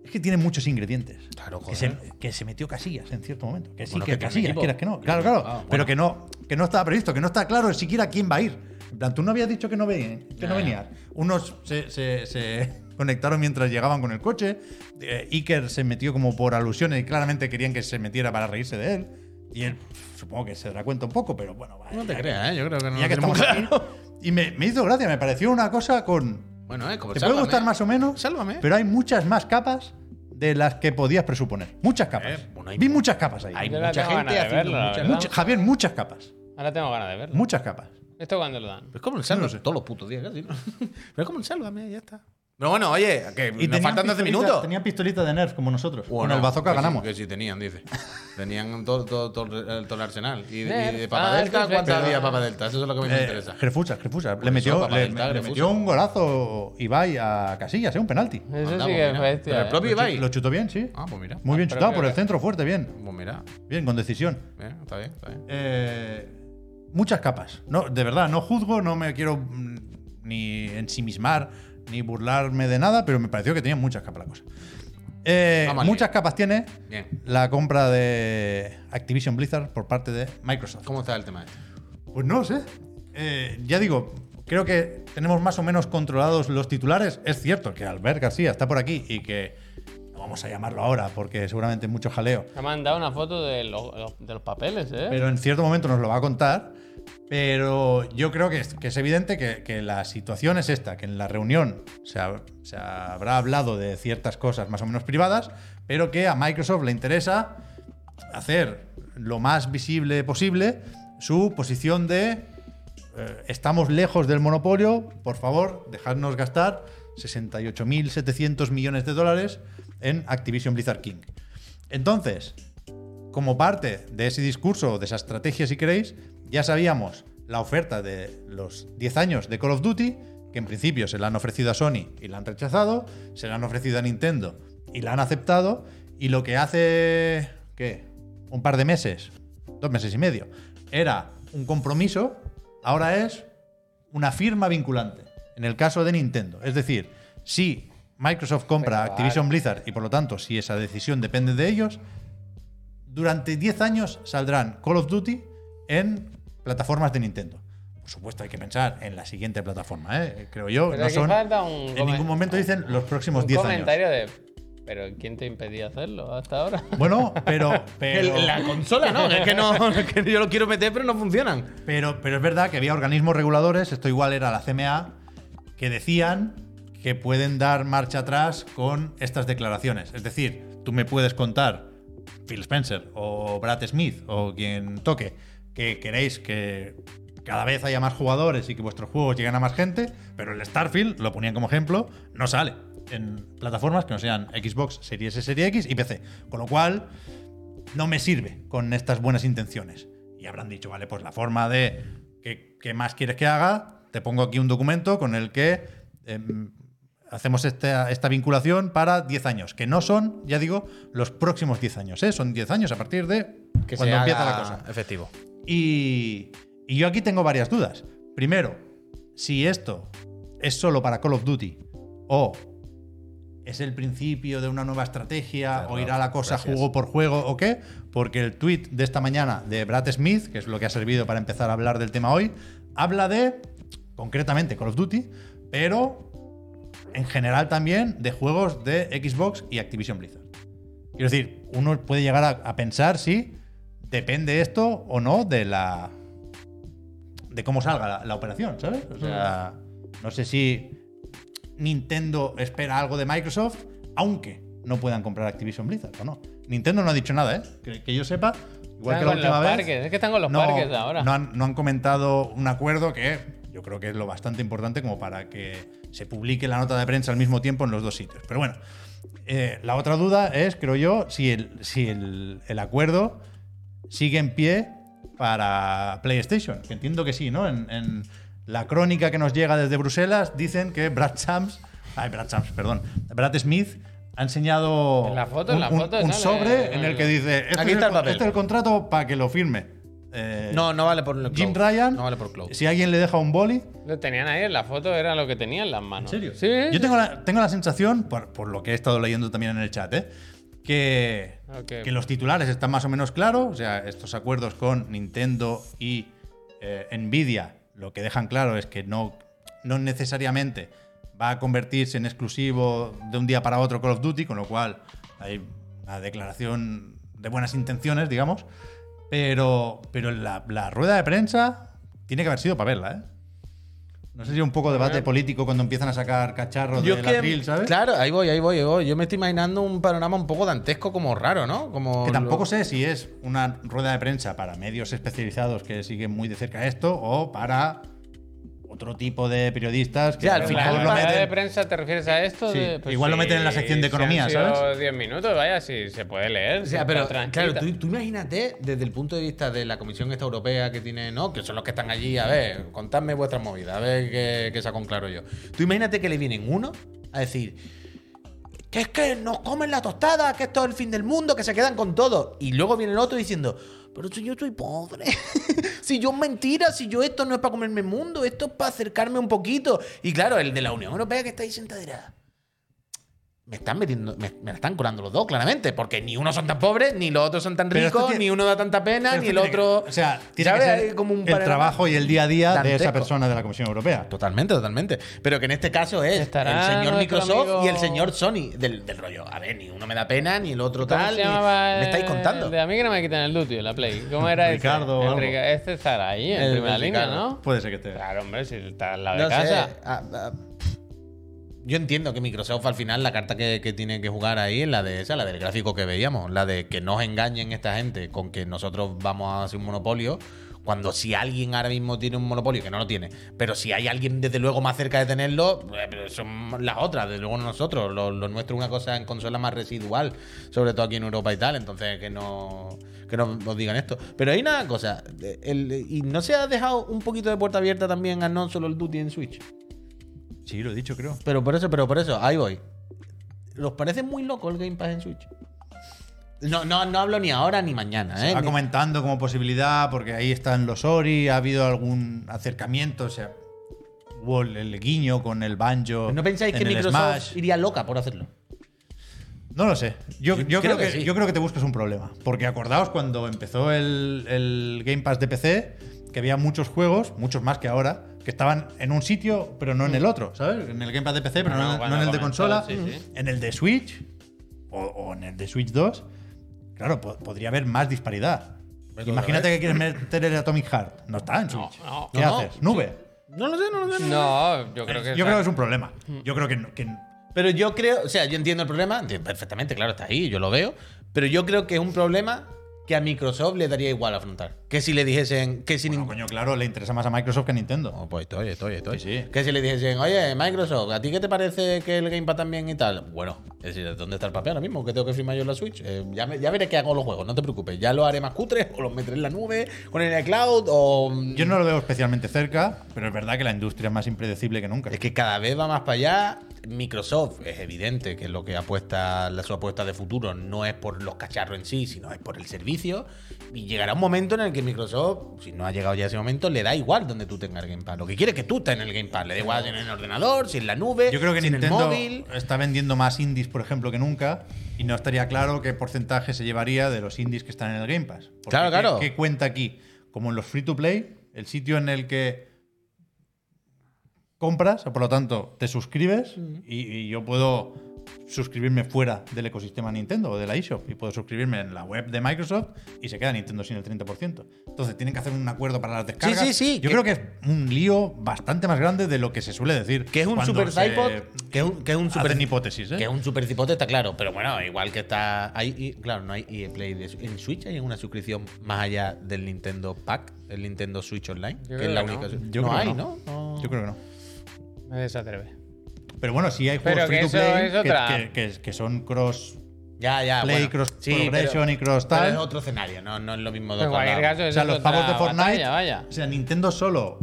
Speaker 1: es que tiene muchos ingredientes.
Speaker 3: Claro,
Speaker 1: que se,
Speaker 3: joder.
Speaker 1: que se metió Casillas en cierto momento. Que sí,
Speaker 3: Bueno,
Speaker 1: que, Casillas,
Speaker 3: equipo.
Speaker 1: quieras que no. Claro, claro.
Speaker 3: Ah, bueno.
Speaker 1: Pero que no, que no estaba previsto, que no está claro siquiera quién va a ir. En plan, tú no habías dicho que no, venían, que no venías. Unos se, se- se [LAUGHS] conectaron mientras llegaban con el coche. eh, Iker se metió como por alusiones y claramente querían que se metiera para reírse de él. Y él, supongo que se dará cuenta un poco, pero bueno, vaya,
Speaker 3: No te creas, ¿eh? Yo creo que no
Speaker 1: ya
Speaker 3: lo
Speaker 1: que estamos aquí.
Speaker 3: claro.
Speaker 1: Y me, me hizo gracia, me pareció una cosa con.
Speaker 3: Bueno, eh, como
Speaker 1: Te puede
Speaker 3: sálvame.
Speaker 1: gustar más o menos,
Speaker 3: Sálvame.
Speaker 1: pero hay muchas más capas de las que podías presuponer. Muchas capas.
Speaker 3: Eh, bueno, hay
Speaker 1: Vi
Speaker 3: mu-
Speaker 1: muchas capas ahí.
Speaker 3: Hay mucha gente haciendo
Speaker 2: verlo, la
Speaker 3: muchas-.
Speaker 1: Mucha- Javier, muchas capas.
Speaker 2: Ahora tengo ganas de verlo.
Speaker 1: Muchas capas.
Speaker 2: ¿Esto cuándo lo dan?
Speaker 3: Es como el Sálvame. Todos los putos días casi, ¿no? [LAUGHS] Pero es como el Sálvame, ya está.
Speaker 4: Pero bueno, oye, que nos
Speaker 1: tenían
Speaker 4: faltan 12
Speaker 1: pistolita-
Speaker 4: minutos.
Speaker 1: Tenían pistolita de Nerf como nosotros.
Speaker 4: Bueno,
Speaker 1: Con el bazooka
Speaker 4: que sí,
Speaker 1: ganamos.
Speaker 4: que sí tenían, dice. Tenían todo, todo, todo el- todo el arsenal. ¿Y, y
Speaker 2: Nerf.
Speaker 4: de
Speaker 2: Ah,
Speaker 4: Papa Delta?
Speaker 2: perfecto.
Speaker 4: ¿Cuántas
Speaker 2: Pero-
Speaker 4: había Papa Delta? Eso es lo que a mí me
Speaker 1: Eh,
Speaker 4: interesa.
Speaker 1: Grefusa, Grefusa. Le
Speaker 4: eso,
Speaker 1: metió, le,
Speaker 4: Delta,
Speaker 1: le metió un golazo Ibai a Casillas, ¿eh? un penalti.
Speaker 2: Eso sí
Speaker 4: pues
Speaker 2: que es
Speaker 4: mira.
Speaker 2: bestia.
Speaker 4: Pero el
Speaker 2: ¿eh?
Speaker 4: propio Ibai.
Speaker 1: lo chutó bien, sí.
Speaker 4: Ah, pues mira.
Speaker 1: Muy bien chutado por el centro fuerte, bien.
Speaker 4: Pues mira.
Speaker 1: Bien, con decisión.
Speaker 4: Bien, está bien, está bien.
Speaker 1: Eh, muchas capas. No, de verdad, no juzgo, no me quiero mm, ni ensimismar, ni burlarme de nada, pero me pareció que tenía muchas capas la cosa. Eh, muchas capas tiene
Speaker 4: Bien.
Speaker 1: la compra de Activision Blizzard por parte de Microsoft.
Speaker 4: ¿Cómo está el tema este?
Speaker 1: Pues no sé. Eh, ya digo, creo que tenemos más o menos controlados los titulares. Es cierto que Albert García está por aquí y que no vamos a llamarlo ahora porque seguramente hay mucho jaleo.
Speaker 2: Me ha mandado una foto de los, de los papeles, ¿eh?
Speaker 1: Pero en cierto momento nos lo va a contar. Pero yo creo que es, evidente que, la situación es esta, que en la reunión se habrá hablado de ciertas cosas más o menos privadas, pero que a Microsoft le interesa hacer lo más visible posible su posición de eh, estamos lejos del monopolio, por favor, dejadnos gastar 68.700 millones de dólares en Activision Blizzard King. Entonces, como parte de ese discurso, de esa estrategia, si queréis, ya sabíamos la oferta de los 10 años de Call of Duty, que en principio se la han ofrecido a Sony y la han rechazado, se la han ofrecido a Nintendo y la han aceptado, y lo que hace, ¿qué? Un par de meses, dos meses y medio, era un compromiso, ahora es una firma vinculante. En el caso de Nintendo. Es decir, si Microsoft compra
Speaker 2: Pero
Speaker 1: Activision
Speaker 2: vale.
Speaker 1: Blizzard y por lo tanto si esa decisión depende de ellos, durante 10 años saldrán Call of Duty en plataformas de Nintendo. Por supuesto, hay que pensar en la siguiente plataforma, ¿eh? creo yo.
Speaker 2: Pero
Speaker 1: no son,
Speaker 2: falta un
Speaker 1: en ningún momento dicen los próximos
Speaker 2: un
Speaker 1: 10 años.
Speaker 2: comentario de. Pero ¿quién te impedía hacerlo hasta ahora? [LAUGHS]
Speaker 1: Bueno, pero, pero,
Speaker 4: la consola no, es que no, [LAUGHS] es que yo lo quiero meter, pero no funcionan.
Speaker 1: pero, pero es verdad que había organismos reguladores, esto igual era la CMA, que decían que pueden dar marcha atrás con estas declaraciones. Es decir, tú me puedes contar, Phil Spencer o Brad Smith o quien toque, que queréis que cada vez haya más jugadores y que vuestros juegos lleguen a más gente, pero el Starfield, lo ponían como ejemplo, no sale en plataformas que no sean Xbox, Series S, Series X y PC. Con lo cual, no me sirve con estas buenas intenciones. Y habrán dicho, vale, pues la forma de ¿qué, qué más quieres que haga? Te pongo aquí un documento con el que em, hacemos esta, esta vinculación para 10 años, que no son, ya digo, los próximos 10 años, ¿eh? son 10 años a partir de
Speaker 4: Que
Speaker 1: cuando empieza la cosa.
Speaker 4: Efectivo.
Speaker 1: Y, y yo aquí tengo varias dudas. Primero, si esto es solo para Call of Duty o es el principio de una nueva estrategia
Speaker 4: Claro,
Speaker 1: o irá la cosa
Speaker 4: gracias.
Speaker 1: juego por juego o qué, porque el tweet de esta mañana de Brad Smith, que es lo que ha servido para empezar a hablar del tema hoy, habla de, concretamente Call of Duty, pero en general también de juegos de Xbox y Activision Blizzard. Quiero decir, uno puede llegar a, a pensar si depende esto o no de la. de cómo salga la, la operación, ¿sabes? O sea, no sé si Nintendo espera algo de Microsoft, aunque no puedan comprar Activision Blizzard o no. Nintendo no ha dicho nada, ¿eh? Que, que yo sepa, igual que la última
Speaker 2: los
Speaker 1: vez.
Speaker 2: parques, es que están con los
Speaker 1: no,
Speaker 2: parques ahora.
Speaker 1: No han, no han comentado un acuerdo que yo creo que es lo bastante importante como para que se publique la nota de prensa al mismo tiempo en los dos sitios. Pero bueno, eh, la otra duda es, creo yo, si el, si el, el acuerdo sigue en pie para PlayStation. Que entiendo que sí, ¿no? En, en la crónica que nos llega desde Bruselas dicen que Brad Sams, ay, Brad Sams, perdón, Brad Smith ha enseñado
Speaker 2: En la foto,
Speaker 1: un,
Speaker 2: en la foto
Speaker 1: un
Speaker 2: sale-
Speaker 1: sobre en el que dice, este,
Speaker 4: Aquí
Speaker 1: es
Speaker 4: está
Speaker 1: el,
Speaker 4: el papel.
Speaker 1: este es el contrato para que lo firme. Eh,
Speaker 4: No, no vale por el
Speaker 1: Jim
Speaker 4: cloud.
Speaker 1: Ryan,
Speaker 4: No vale por cloud.
Speaker 1: si alguien le deja un boli,
Speaker 2: Lo tenían ahí en la foto, era lo que tenía en las manos.
Speaker 1: ¿En serio?
Speaker 2: Sí.
Speaker 1: Yo tengo la, tengo la sensación, por, por lo que he estado leyendo también en el chat, ¿eh? Que, los titulares están más o menos claros. O sea, estos acuerdos con Nintendo y eh, Nvidia lo que dejan claro es que no, no necesariamente va a convertirse en exclusivo de un día para otro Call of Duty, con lo cual hay una declaración de buenas intenciones, digamos. Pero, pero la, la rueda de prensa tiene que haber sido para verla, ¿eh? No sé si un poco debate político cuando empiezan a sacar cacharros
Speaker 4: Yo
Speaker 1: de
Speaker 4: que,
Speaker 1: ¿sabes?
Speaker 4: Claro, ahí voy, ahí voy, ahí voy. Yo me estoy imaginando un panorama un poco dantesco, como raro, ¿no? Como
Speaker 1: Que tampoco
Speaker 4: lo-
Speaker 1: sé si es una rueda de prensa para medios especializados que siguen muy de cerca esto o para otro tipo de periodistas que
Speaker 3: Sí, al
Speaker 1: a lo
Speaker 3: final
Speaker 1: mejor
Speaker 2: ¿En
Speaker 1: lo
Speaker 2: la
Speaker 3: meten-
Speaker 2: rueda de prensa te refieres a esto?
Speaker 1: Sí,
Speaker 2: De- pues
Speaker 1: igual lo meten en la sección de economía,
Speaker 2: si han sido
Speaker 1: ¿sabes?
Speaker 2: 10 minutos, vaya, si se puede leer.
Speaker 3: O sea, pero
Speaker 2: tranquilita.
Speaker 3: claro, tú, tú imagínate desde el punto de vista de la Comisión esta europea que tiene, ¿no? Que son los que están allí, a ver, contadme vuestras movidas, a ver qué, qué saco en claro yo. Tú imagínate que le vienen uno a decir que es que nos comen la tostada, que esto es el fin del mundo, que se quedan con todo. Y luego viene el otro diciendo, pero si yo soy pobre, [LAUGHS] si yo mentira, si yo esto no es para comerme el mundo, esto es para acercarme un poquito. Y claro, el de la Unión Europea que está ahí sentado dirá, me están metiendo, me, me la están colando los dos, claramente, porque ni uno son tan pobres, ni los otros son tan
Speaker 1: Pero
Speaker 3: ricos,
Speaker 1: tiene-
Speaker 3: ni uno da tanta pena, ni el
Speaker 1: que-
Speaker 3: otro.
Speaker 1: o sea, tiene que
Speaker 3: ¿sabes?
Speaker 1: ser
Speaker 3: Hay como un
Speaker 1: el trabajo y el día a día de esa persona de la Comisión Europea.
Speaker 3: Totalmente, totalmente. Pero que en este caso es
Speaker 2: Estará
Speaker 3: el señor Microsoft
Speaker 2: amigo-
Speaker 3: y el señor Sony del, del rollo. A ver, ni uno me da pena, ni el otro
Speaker 2: ¿Cómo
Speaker 3: tal. ni- me estáis contando.
Speaker 2: de a mí que no me quitan el duty en la Play. ¿Cómo era
Speaker 1: Ricardo
Speaker 2: ese?
Speaker 1: algo.
Speaker 2: El Rica- Este estará ahí, en
Speaker 3: El-
Speaker 2: primera
Speaker 3: el
Speaker 2: línea,
Speaker 3: Ricardo.
Speaker 2: ¿no?
Speaker 1: Puede ser que esté.
Speaker 2: Claro, hombre, si está al lado de
Speaker 3: sé,
Speaker 2: casa.
Speaker 3: ah, ah, yo entiendo que Microsoft al final la carta que, tiene que jugar ahí es la de esa, la del gráfico que veíamos, la de que no os engañen esta gente con que nosotros vamos a hacer un monopolio. Cuando si alguien ahora mismo tiene un monopolio, que no lo tiene, pero si hay alguien desde luego más cerca de tenerlo, eh, son las otras, desde luego no nosotros. Lo, lo nuestro es una cosa en consola más residual, sobre todo aquí en Europa y tal, entonces que no, que no nos digan esto. Pero hay una cosa, el- y no se ha dejado un poquito de puerta abierta también a no solo el Duty en Switch.
Speaker 1: Sí, lo he dicho, creo.
Speaker 3: Pero por eso, pero por eso, ahí voy. ¿Los parece muy loco el Game Pass en Switch? No, no, no hablo ni ahora ni mañana,
Speaker 1: Se
Speaker 3: ¿eh?
Speaker 1: va comentando como posibilidad, porque ahí están los Ori, ha habido algún acercamiento, o sea, hubo el, guiño con el banjo.
Speaker 3: ¿No pensáis que
Speaker 1: el
Speaker 3: Microsoft
Speaker 1: Smash.
Speaker 3: iría loca por hacerlo?
Speaker 1: No lo sé. Yo,
Speaker 3: Yo
Speaker 1: yo
Speaker 3: creo
Speaker 1: creo,
Speaker 3: que
Speaker 1: que,
Speaker 3: sí.
Speaker 1: yo creo que te buscas un problema. Porque acordaos cuando empezó el, el Game Pass de PC, que había muchos juegos, muchos más que ahora, que estaban en un sitio, pero no en el otro, ¿sabes? En el Game Pass de PC, pero
Speaker 2: No,
Speaker 1: no,
Speaker 2: no,
Speaker 1: en-
Speaker 2: cuando
Speaker 1: no en el de consola.
Speaker 2: sí, sí.
Speaker 1: En el de Switch o, o en el de Switch 2, claro, po- podría haber más disparidad.
Speaker 3: Pero
Speaker 1: Imagínate que quieres meter el Atomic Heart. No está en Switch.
Speaker 2: no.
Speaker 1: ¿Qué
Speaker 3: No, no,
Speaker 1: haces? ¿Nube?
Speaker 3: No lo sé, no lo sé.
Speaker 2: No, yo creo que.
Speaker 1: Yo creo que es un problema. Yo creo que, no- que
Speaker 3: Pero yo creo, o sea, yo entiendo el problema, perfectamente, claro, está ahí, yo lo veo. Pero yo creo que es un problema que a Microsoft le daría igual afrontar. Que si le dijesen que si
Speaker 1: Bueno, coño, claro, le interesa más a Microsoft que a Nintendo.
Speaker 3: Oh, pues estoy, estoy, estoy.
Speaker 1: Sí, sí.
Speaker 3: Que si le dijesen, oye, Microsoft, ¿a ti qué te parece que el Game Pass también y tal? Bueno, es decir, ¿dónde está el papel ahora mismo? Que tengo que firmar yo en la Switch. Eh, ya, me- ya veré qué hago los juegos, no te preocupes. Ya lo haré más cutre, o los meteré en la nube, con el cloud, o.
Speaker 1: Yo no lo veo especialmente cerca, pero es verdad que la industria es más impredecible que nunca.
Speaker 3: Es que cada vez va más para allá. Microsoft es evidente que lo que apuesta, la su apuesta de futuro no es por los cacharros en sí, sino es por el servicio. Y llegará un momento en el que Microsoft, si no ha llegado ya ese momento, le da igual donde tú tengas el Game Pass. Lo que quiere es que tú estés en el Game Pass. Le da igual si en el ordenador, si en la nube,
Speaker 1: Yo creo que
Speaker 3: si en el móvil.
Speaker 1: está vendiendo más indies, por ejemplo, que nunca, y no estaría claro qué porcentaje se llevaría de los indies que están en el Game Pass. Porque
Speaker 3: Claro,
Speaker 1: ¿qué-
Speaker 3: claro.
Speaker 1: ¿Qué cuenta aquí? Como en los free to play, el sitio en el que compras, o por lo tanto te suscribes, y, y yo puedo suscribirme fuera del ecosistema Nintendo o de la eShop, y puedo suscribirme en la web de Microsoft y se queda Nintendo sin el 30%. Entonces tienen que hacer un acuerdo para las descargas.
Speaker 3: sí, sí,
Speaker 1: Yo
Speaker 3: que-
Speaker 1: creo que es un lío bastante más grande de lo que se suele decir.
Speaker 3: Que es un super
Speaker 1: se
Speaker 3: iPod, que es un, que es un super
Speaker 1: hipótesis, ¿eh?
Speaker 3: Que es un super está claro. Pero bueno, igual que está. Hay, y- claro, no hay EA Play. de- en Switch hay una suscripción más allá del Nintendo Pack, el Nintendo Switch Online.
Speaker 2: Yo
Speaker 3: que
Speaker 2: creo
Speaker 3: es la
Speaker 2: que
Speaker 3: única.
Speaker 2: no.
Speaker 1: Yo
Speaker 3: no
Speaker 1: creo que
Speaker 3: hay,
Speaker 1: no.
Speaker 3: ¿no? No.
Speaker 1: Yo creo que no.
Speaker 2: Me desatreve.
Speaker 1: Pero bueno, sí hay juegos
Speaker 2: Pero
Speaker 1: free
Speaker 2: que
Speaker 1: to
Speaker 2: eso
Speaker 1: play
Speaker 2: es
Speaker 1: que-
Speaker 2: otra.
Speaker 1: que, que- que son cross
Speaker 3: Ya, ya.
Speaker 1: play,
Speaker 3: bueno.
Speaker 1: cross
Speaker 3: Sí,
Speaker 1: progression
Speaker 3: pero-
Speaker 1: y cross
Speaker 3: pero
Speaker 1: tal.
Speaker 3: es otro escenario, no, no es lo mismo de
Speaker 2: En
Speaker 3: otro
Speaker 2: cualquier
Speaker 3: lado.
Speaker 2: caso,
Speaker 1: O sea, los pavos de Fortnite.
Speaker 2: batalla, vaya.
Speaker 1: O sea, Nintendo solo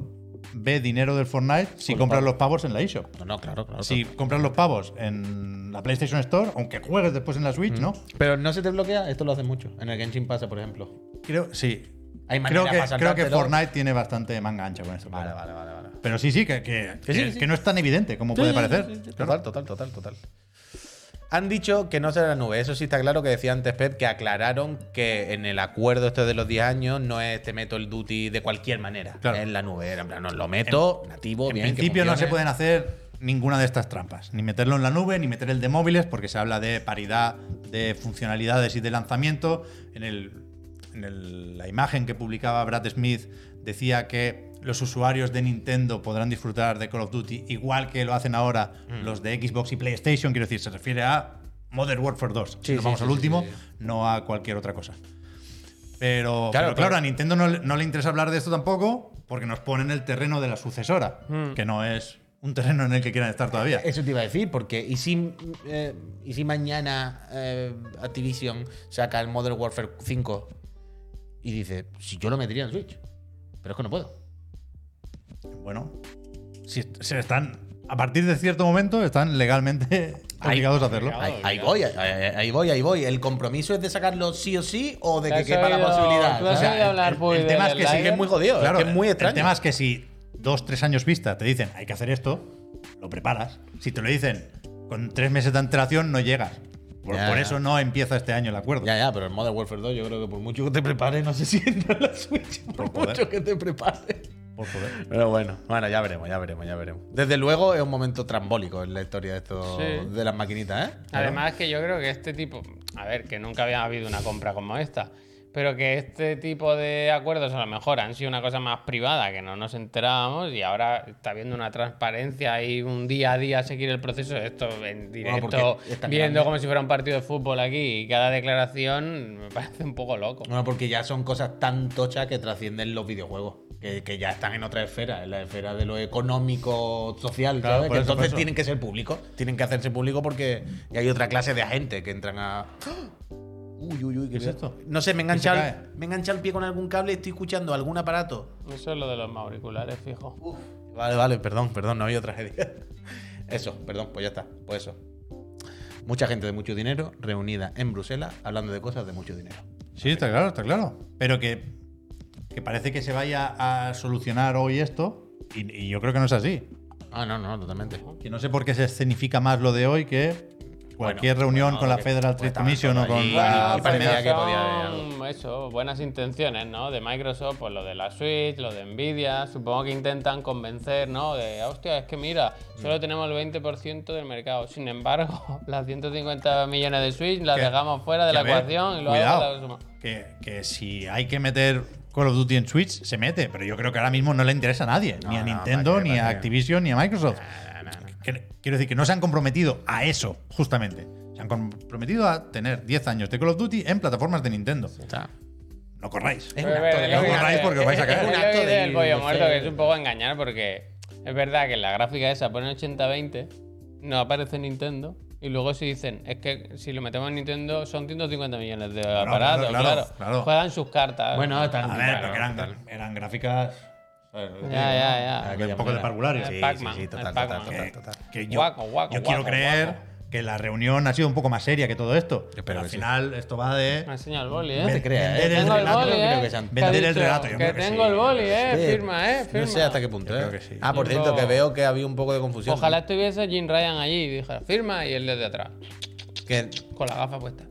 Speaker 1: ve dinero del Fortnite si
Speaker 3: Por
Speaker 1: compras
Speaker 3: pavos.
Speaker 1: los pavos en la eShop.
Speaker 3: No, no, claro, claro.
Speaker 1: Si
Speaker 3: claro.
Speaker 1: compras los pavos en la PlayStation Store, aunque juegues después en la Switch, ¿no?
Speaker 3: Pero no se te bloquea, esto lo hace mucho. En el Genshin pasa, por ejemplo.
Speaker 1: Creo, sí.
Speaker 3: Hay manera
Speaker 1: Creo que, creo que. Fortnite tiene bastante manga ancha con esto.
Speaker 3: Vale, vale, vale.
Speaker 1: Pero sí, sí, que, que,
Speaker 3: Que sí,
Speaker 1: que-
Speaker 3: sí.
Speaker 1: que no es tan evidente como puede parecer.
Speaker 3: sí, sí,
Speaker 1: Claro.
Speaker 3: Total, total, total, total. Han dicho que no será la nube. Eso sí está claro que decía antes Pep que aclararon que en el acuerdo este de los 10 años no es te meto el duty de cualquier manera.
Speaker 1: Claro.
Speaker 3: En la nube. En plan, no, lo meto nativo,
Speaker 1: En
Speaker 3: bien. que
Speaker 1: principio no se pueden hacer ninguna de estas trampas. Ni meterlo en la nube, ni meter el de móviles, porque se habla de paridad de funcionalidades y de lanzamiento. En, el, en el- la imagen que publicaba Brad Smith decía que los usuarios de Nintendo podrán disfrutar de Call of Duty igual que lo hacen ahora
Speaker 3: Mm.
Speaker 1: los de Xbox y PlayStation. Quiero decir, se refiere a Modern Warfare 2.
Speaker 3: Sí,
Speaker 1: si nos
Speaker 3: sí,
Speaker 1: vamos
Speaker 3: sí,
Speaker 1: al último,
Speaker 3: sí, sí.
Speaker 1: no a cualquier otra cosa. Pero
Speaker 3: Claro,
Speaker 1: claro,
Speaker 3: pero-
Speaker 1: a Nintendo no, le- no le interesa hablar de esto tampoco porque nos pone en el terreno de la sucesora,
Speaker 2: Hmm.
Speaker 1: que no es un terreno en el que quieran estar todavía.
Speaker 3: Eso te iba a decir, porque ¿y si, eh, ¿y si mañana eh, Activision saca el Modern Warfare 5 y dice, si yo lo metería en Switch? Pero es que no puedo.
Speaker 1: Bueno, si se están a partir de cierto momento están legalmente [LAUGHS]
Speaker 3: Ahí-
Speaker 1: obligados a hacerlo.
Speaker 3: Ahí, ahí voy, ahí, ahí- ahí voy, ahí voy. ¿El compromiso es de sacarlo sí o sí o de
Speaker 2: ¿Te
Speaker 3: que quepa la posibilidad? O sea,
Speaker 2: oído hablar,
Speaker 1: el-
Speaker 2: pues,
Speaker 1: el tema es que sí
Speaker 3: que es muy jodido,
Speaker 1: Claro,
Speaker 3: es que es muy
Speaker 1: el-
Speaker 3: extraño.
Speaker 1: El tema es que si dos, tres años vista te dicen hay que hacer esto, lo preparas. Si te lo dicen con tres meses de antelación, no llegas. Por,
Speaker 3: Ya,
Speaker 1: por
Speaker 3: ya.
Speaker 1: eso no empieza este año el acuerdo.
Speaker 3: Ya, ya, pero el Modern Warfare 2 yo creo que por mucho que te prepares no se sienta en la Switch. Por,
Speaker 1: poder.
Speaker 3: mucho que te prepares.
Speaker 1: Por poder.
Speaker 3: Pero bueno, bueno, ya veremos, ya veremos, ya veremos. Desde luego es un momento trambólico en la historia de esto
Speaker 2: Sí.
Speaker 3: de las maquinitas, ¿eh?
Speaker 2: Además que yo creo que este tipo, a ver, que nunca había habido una compra como esta, pero que este tipo de acuerdos a lo mejor han sido una cosa más privada, que no nos enterábamos y ahora está viendo una transparencia y un día a día seguir el proceso, esto en directo, viendo como si fuera un partido de fútbol aquí y cada declaración me [LAUGHS] parece un poco loco.
Speaker 3: Bueno, porque ya son cosas tan tochas que trascienden los videojuegos. Que, que ya están en otra esfera, en la esfera de lo económico, social,
Speaker 1: Claro,
Speaker 3: ¿sabes? Que
Speaker 1: eso,
Speaker 3: entonces tienen que ser públicos. Tienen que hacerse públicos porque hay otra clase de agentes que entran a. Uy, uy, uy, ¿qué,
Speaker 1: ¿Qué es esto?
Speaker 3: No sé, me engancha, el, me engancha el pie con algún cable y estoy escuchando algún aparato.
Speaker 2: Eso es lo de los auriculares, fijo.
Speaker 3: Vale, vale, perdón, perdón, no ha habido tragedia. [LAUGHS] Eso, perdón, pues ya está, pues eso. Mucha gente de mucho dinero reunida en Bruselas hablando de cosas de mucho dinero.
Speaker 1: Sí, está claro, está claro. Pero que, que parece que se vaya a solucionar hoy esto, y, y yo creo que no es así.
Speaker 3: Ah, no, no, totalmente.
Speaker 1: Que no sé por qué se escenifica más lo de hoy que cualquier
Speaker 3: Bueno,
Speaker 1: reunión
Speaker 3: bueno,
Speaker 1: con la Federal Trade Commission o con
Speaker 3: allí.
Speaker 1: la.
Speaker 3: y que podía
Speaker 2: son, eso, buenas intenciones, ¿no? De Microsoft, pues lo de la Switch, lo de Nvidia, supongo que intentan convencer, ¿no? De, hostia, es que mira, solo tenemos el 20% del mercado. Sin embargo, [LAUGHS] las 150 millones de Switch las
Speaker 1: Que-
Speaker 2: dejamos fuera de la
Speaker 1: ver,
Speaker 2: ecuación y luego
Speaker 1: cuidado,
Speaker 2: la suma.
Speaker 1: que, que si hay que meter Call of Duty en Switch, se mete. Pero yo creo que ahora mismo no le interesa a nadie. ni a
Speaker 3: no,
Speaker 1: Nintendo, ni a. Activision, ni a Microsoft. Quiero decir que no se han comprometido a eso, justamente. Se han comprometido a tener 10 años de Call of Duty en plataformas de Nintendo.
Speaker 3: O sea,
Speaker 1: No corráis.
Speaker 3: Es un acto de-
Speaker 1: no corráis porque os vais a caer.
Speaker 2: es
Speaker 3: Un acto
Speaker 2: que dice
Speaker 3: de
Speaker 2: el pollo muerto, que es un poco engañar porque es verdad que en la gráfica esa pone 80-20, no aparece Nintendo. Y luego si dicen, es que si lo metemos en Nintendo son 150 millones de aparatos,
Speaker 1: claro,
Speaker 2: claro,
Speaker 1: claro.
Speaker 2: Juegan sus cartas.
Speaker 3: Bueno, están-
Speaker 1: A ver,
Speaker 3: Claro,
Speaker 1: pero que eran, eran gráficas.
Speaker 2: Ya, ya, ya.
Speaker 1: Un poco de parvulario.
Speaker 3: Sí, sí, sí, total, total, total,
Speaker 1: que,
Speaker 3: total.
Speaker 1: que yo,
Speaker 2: Guaco, guaco,
Speaker 1: yo quiero
Speaker 2: guaco,
Speaker 1: creer
Speaker 2: guaco.
Speaker 1: Que la reunión ha sido un poco más seria que todo esto.
Speaker 3: Espero
Speaker 1: Pero al
Speaker 3: sí.
Speaker 1: final esto va de
Speaker 2: Me ha enseñado el boli,
Speaker 3: No
Speaker 2: ¿eh?
Speaker 3: te creas,
Speaker 1: Vender
Speaker 3: ¿eh?
Speaker 1: el
Speaker 2: tengo el
Speaker 1: relato,
Speaker 2: boli,
Speaker 3: no creo
Speaker 2: ¿eh?
Speaker 3: que sean-
Speaker 2: ¿Qué ha
Speaker 1: Vender el relato, yo
Speaker 2: Que
Speaker 1: creo que
Speaker 2: tengo
Speaker 1: sí.
Speaker 2: el boli, ¿eh?
Speaker 3: Sí,
Speaker 2: Firma, ¿eh? Firma.
Speaker 3: No sé hasta qué punto,
Speaker 1: Yo
Speaker 3: ¿eh?
Speaker 1: creo que sí.
Speaker 3: Ah, por cierto, que veo que había un poco de confusión.
Speaker 2: Ojalá estuviese Jim Ryan allí y dijera, firma, y él desde atrás,
Speaker 3: Que,
Speaker 2: con la gafa puesta.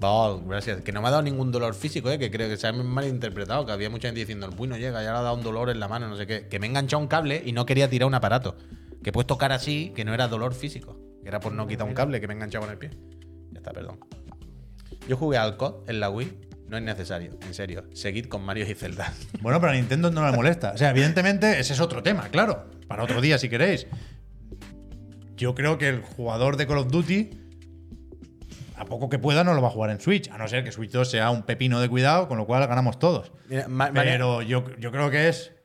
Speaker 3: Oh, gracias. Que no me ha dado ningún dolor físico, ¿eh? que creo que se ha malinterpretado. Que había mucha gente diciendo, el Puy no llega, ya le ha dado un dolor en la mano, no sé qué. Que me he enganchado un cable y no quería tirar un aparato. Que he puesto cara así, que no era dolor físico. Era por no quitar un cable que me he enganchado con el pie. Ya está, perdón. Yo jugué al COD en la Wii. No es necesario, en serio. Seguid con Mario y Zelda. [LAUGHS]
Speaker 1: Bueno, pero a Nintendo no le molesta. O sea, evidentemente ese es otro tema, claro. Para otro día si queréis. Yo creo que el jugador de Call of Duty, a poco que pueda, no lo va a jugar en Switch. A no ser que Switch 2 sea un pepino de cuidado, con lo cual ganamos todos.
Speaker 3: Mira,
Speaker 1: Pero yo, yo creo que es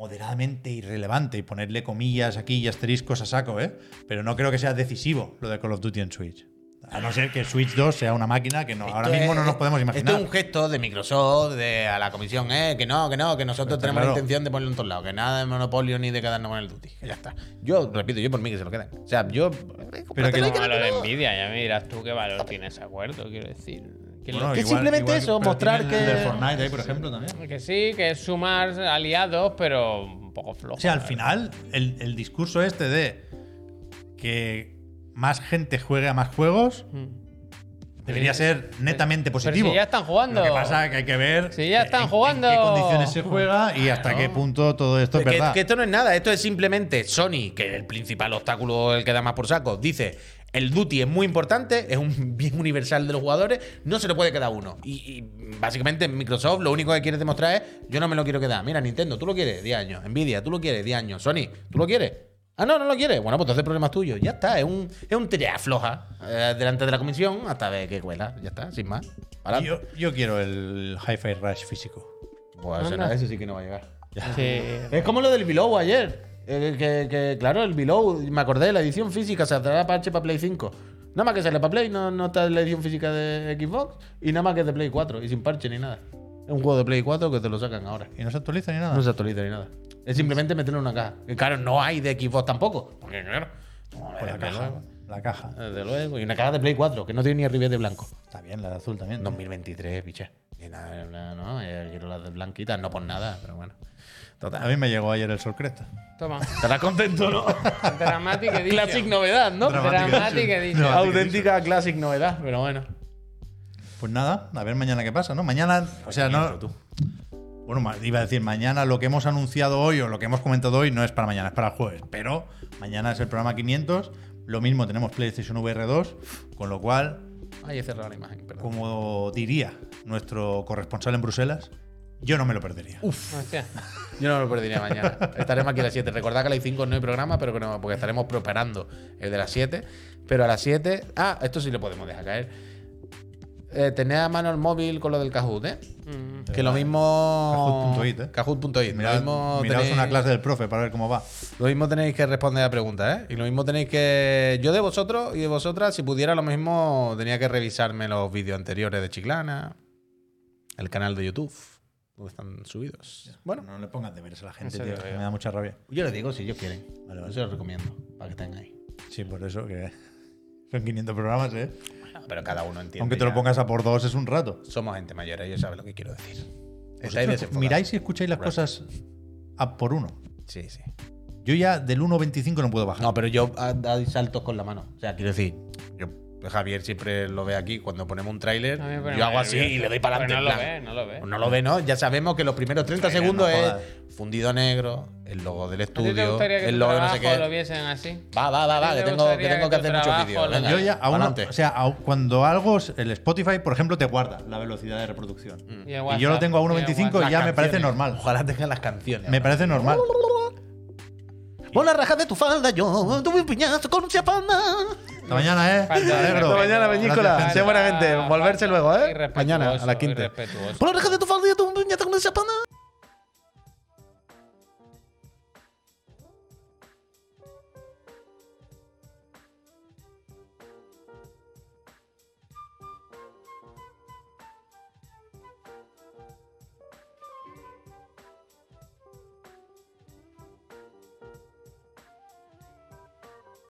Speaker 1: moderadamente irrelevante y ponerle comillas aquí y asteriscos a saco, ¿eh? Pero no creo que sea decisivo lo de Call of Duty en Switch. A no ser que Switch 2 sea una máquina que no, ahora mismo no nos podemos imaginar.
Speaker 3: Esto es un gesto de Microsoft, de a la comisión, eh, que no, que no, que nosotros
Speaker 1: Está
Speaker 3: tenemos
Speaker 1: claro.
Speaker 3: la intención de ponerlo en todos lados, que nada de monopolio ni de quedarnos con el duty. Que ya está. Yo, repito, yo por mí que se lo queden. O sea, yo.
Speaker 1: Pero que-
Speaker 2: Como lo de Nvidia, ya me dirás tú qué valor tiene ese acuerdo, quiero decir. Que,
Speaker 1: Bueno,
Speaker 3: que simplemente eso,
Speaker 1: pero
Speaker 3: mostrar que-
Speaker 1: del Fortnite ahí, por ejemplo, también.
Speaker 2: que sí, que es sumar aliados, pero un poco flojo.
Speaker 1: O sea, al final, el, el discurso este de que más gente juegue a más juegos
Speaker 2: verdad.
Speaker 1: debería ser netamente
Speaker 2: Pero
Speaker 1: positivo.
Speaker 2: si ya están jugando.
Speaker 1: Lo que pasa es que hay que ver
Speaker 2: Si ya están
Speaker 1: en-
Speaker 2: jugando.
Speaker 1: en qué condiciones se juega y hasta qué punto todo esto es
Speaker 3: Que,
Speaker 1: verdad.
Speaker 3: que esto no es nada, esto es simplemente Sony, que el principal obstáculo, el que da más por saco, dice. El duty es muy importante, es un [LAUGHS] bien universal de los jugadores, no se le puede quedar uno. Y, y básicamente Microsoft lo único que quiere demostrar es, yo no me lo quiero quedar. Mira, Nintendo, tú lo quieres, 10 años. Nvidia, tú lo quieres, 10 años. Sony, tú lo quieres. Ah, no, no lo quieres. Bueno, pues entonces el problema es tuyo. Ya está, es un, es un floja eh, delante de la comisión hasta ver qué cuela. Ya está, sin más.
Speaker 1: Yo, yo quiero el Hi-Fi Rush físico.
Speaker 3: Pues no- ese sí que no va a llegar.
Speaker 2: Sí.
Speaker 3: Es como lo del Below ayer. Eh, que, que, claro, el Below, me acordé, la edición física se traerá parche para Play 5. Nada más que sale para Play, no, no está en la edición física de Xbox. Y nada más que es de Play 4 y sin parche ni nada. Es un juego de Play 4 que te lo sacan ahora.
Speaker 1: Y no se actualiza ni nada.
Speaker 3: No se actualiza ni nada. Es simplemente meterlo en una caja. Que claro, no hay de Xbox tampoco. Porque claro. no,
Speaker 1: Pues la caja.
Speaker 3: luego.
Speaker 1: La caja.
Speaker 3: Desde luego. Y una caja de Play 4, que no tiene ni ribete blanco.
Speaker 1: Está bien, la de azul también.
Speaker 3: 2023, piche. Y nada, nada, no, eh, quiero las de blanquitas, no por nada, pero bueno. Total.
Speaker 1: A mí me llegó ayer el Sol Cresta.
Speaker 2: Toma.
Speaker 3: Estarás contento, ¿no? [LAUGHS]
Speaker 2: Dramatic Edition.
Speaker 3: Classic novedad, ¿no?
Speaker 1: Dramatic
Speaker 2: Dramatic
Speaker 1: Edition.
Speaker 3: Auténtica classic novedad, pero bueno.
Speaker 1: Pues nada, a ver mañana qué pasa, ¿no? Mañana, o sea, no. Bueno, ma- iba a decir, mañana lo que hemos anunciado hoy o lo que hemos comentado hoy no es para mañana, es para el jueves. Pero mañana es el programa 500. Lo mismo tenemos PlayStation VR 2, con lo cual,
Speaker 3: Ahí he cerrado la imagen, perdón.
Speaker 1: como diría nuestro corresponsal en Bruselas, yo no me lo perdería.
Speaker 2: Hostia.
Speaker 3: Yo no me lo perdería mañana. Estaremos aquí a las 7. Recordad que a las 5 no hay programa, pero que no, porque estaremos preparando el de las 7. Pero a las 7. Ah, esto sí lo podemos dejar caer. Eh, tened a mano el móvil con lo del Kahoot, ¿eh?
Speaker 2: Mm.
Speaker 3: Que lo mismo.
Speaker 1: Kahoot.it, ¿eh?
Speaker 3: Kahoot.it.
Speaker 1: Mirad,
Speaker 3: mismo
Speaker 1: miraos
Speaker 3: tenéis-
Speaker 1: una clase del profe para ver cómo va.
Speaker 3: Lo mismo tenéis que responder a preguntas, ¿eh? Y lo mismo tenéis que. Yo de vosotros y de vosotras, si pudiera lo mismo, tenía que revisarme los vídeos anteriores de Chiclana, el canal de YouTube, donde están subidos. Bueno,
Speaker 1: No le pongas deberes a la gente, tío.
Speaker 2: lo
Speaker 1: que. Me da mucha rabia.
Speaker 3: yo les digo si ellos quieren.
Speaker 1: Vale, vale.
Speaker 3: Eso los recomiendo, para que estén ahí.
Speaker 1: Sí, por eso que son 500 programas, ¿eh?
Speaker 3: Pero cada uno entiende.
Speaker 1: Aunque te lo pongas a por dos es un rato.
Speaker 3: Somos gente mayor, ellos saben lo que quiero decir.
Speaker 1: Vosotros
Speaker 3: desenfocados.
Speaker 1: miráis y escucháis las
Speaker 3: Right.
Speaker 1: cosas a por uno.
Speaker 3: Sí, sí.
Speaker 1: Yo ya del 1.25 no puedo bajar.
Speaker 3: No, pero yo doy saltos con la mano. O sea, quiero decir, yo, Javier siempre lo ve aquí cuando ponemos un tráiler. Yo hago así
Speaker 2: nervioso.
Speaker 3: y le doy para adelante.
Speaker 2: no lo ve, no lo ve.
Speaker 3: No lo ve, ¿no? Ya sabemos que los primeros 30
Speaker 1: Venga,
Speaker 3: segundos
Speaker 1: no
Speaker 3: es
Speaker 1: jodas.
Speaker 3: fundido negro, el logo del
Speaker 2: ¿A ti te
Speaker 3: estudio,
Speaker 2: gustaría que
Speaker 3: el
Speaker 2: tu
Speaker 3: logo de no sé
Speaker 2: lo
Speaker 3: qué.
Speaker 2: viesen así?
Speaker 3: Va, va, va,
Speaker 2: ¿A
Speaker 3: va, que
Speaker 2: te
Speaker 3: tengo, que
Speaker 2: gustaría
Speaker 3: tengo que
Speaker 2: que tu
Speaker 3: hacer muchos vídeos.
Speaker 2: lo-
Speaker 3: Venga,
Speaker 1: Yo ya a uno,
Speaker 3: adelante.
Speaker 1: o sea, a- cuando algo, el Spotify, por ejemplo, te guarda la velocidad de reproducción.
Speaker 2: Y, el
Speaker 1: Y yo lo tengo a
Speaker 2: y el
Speaker 1: 1.25 y ya me parece normal.
Speaker 3: Ojalá tengan las canciones.
Speaker 1: Me parece normal.
Speaker 3: Pon la raja de tu falda, yo tuve un piñazo con un chapana.
Speaker 1: Hasta mañana, ¿eh?
Speaker 2: Falta de respeto.
Speaker 3: Hasta mañana,
Speaker 1: Gracias,
Speaker 3: Peñícola. Sé buena gente. Volverse luego, ¿eh? Mañana, a las 15.
Speaker 2: irrespetuoso.
Speaker 3: Pon la raja de tu falda, yo tuve un piñazo con un chapana.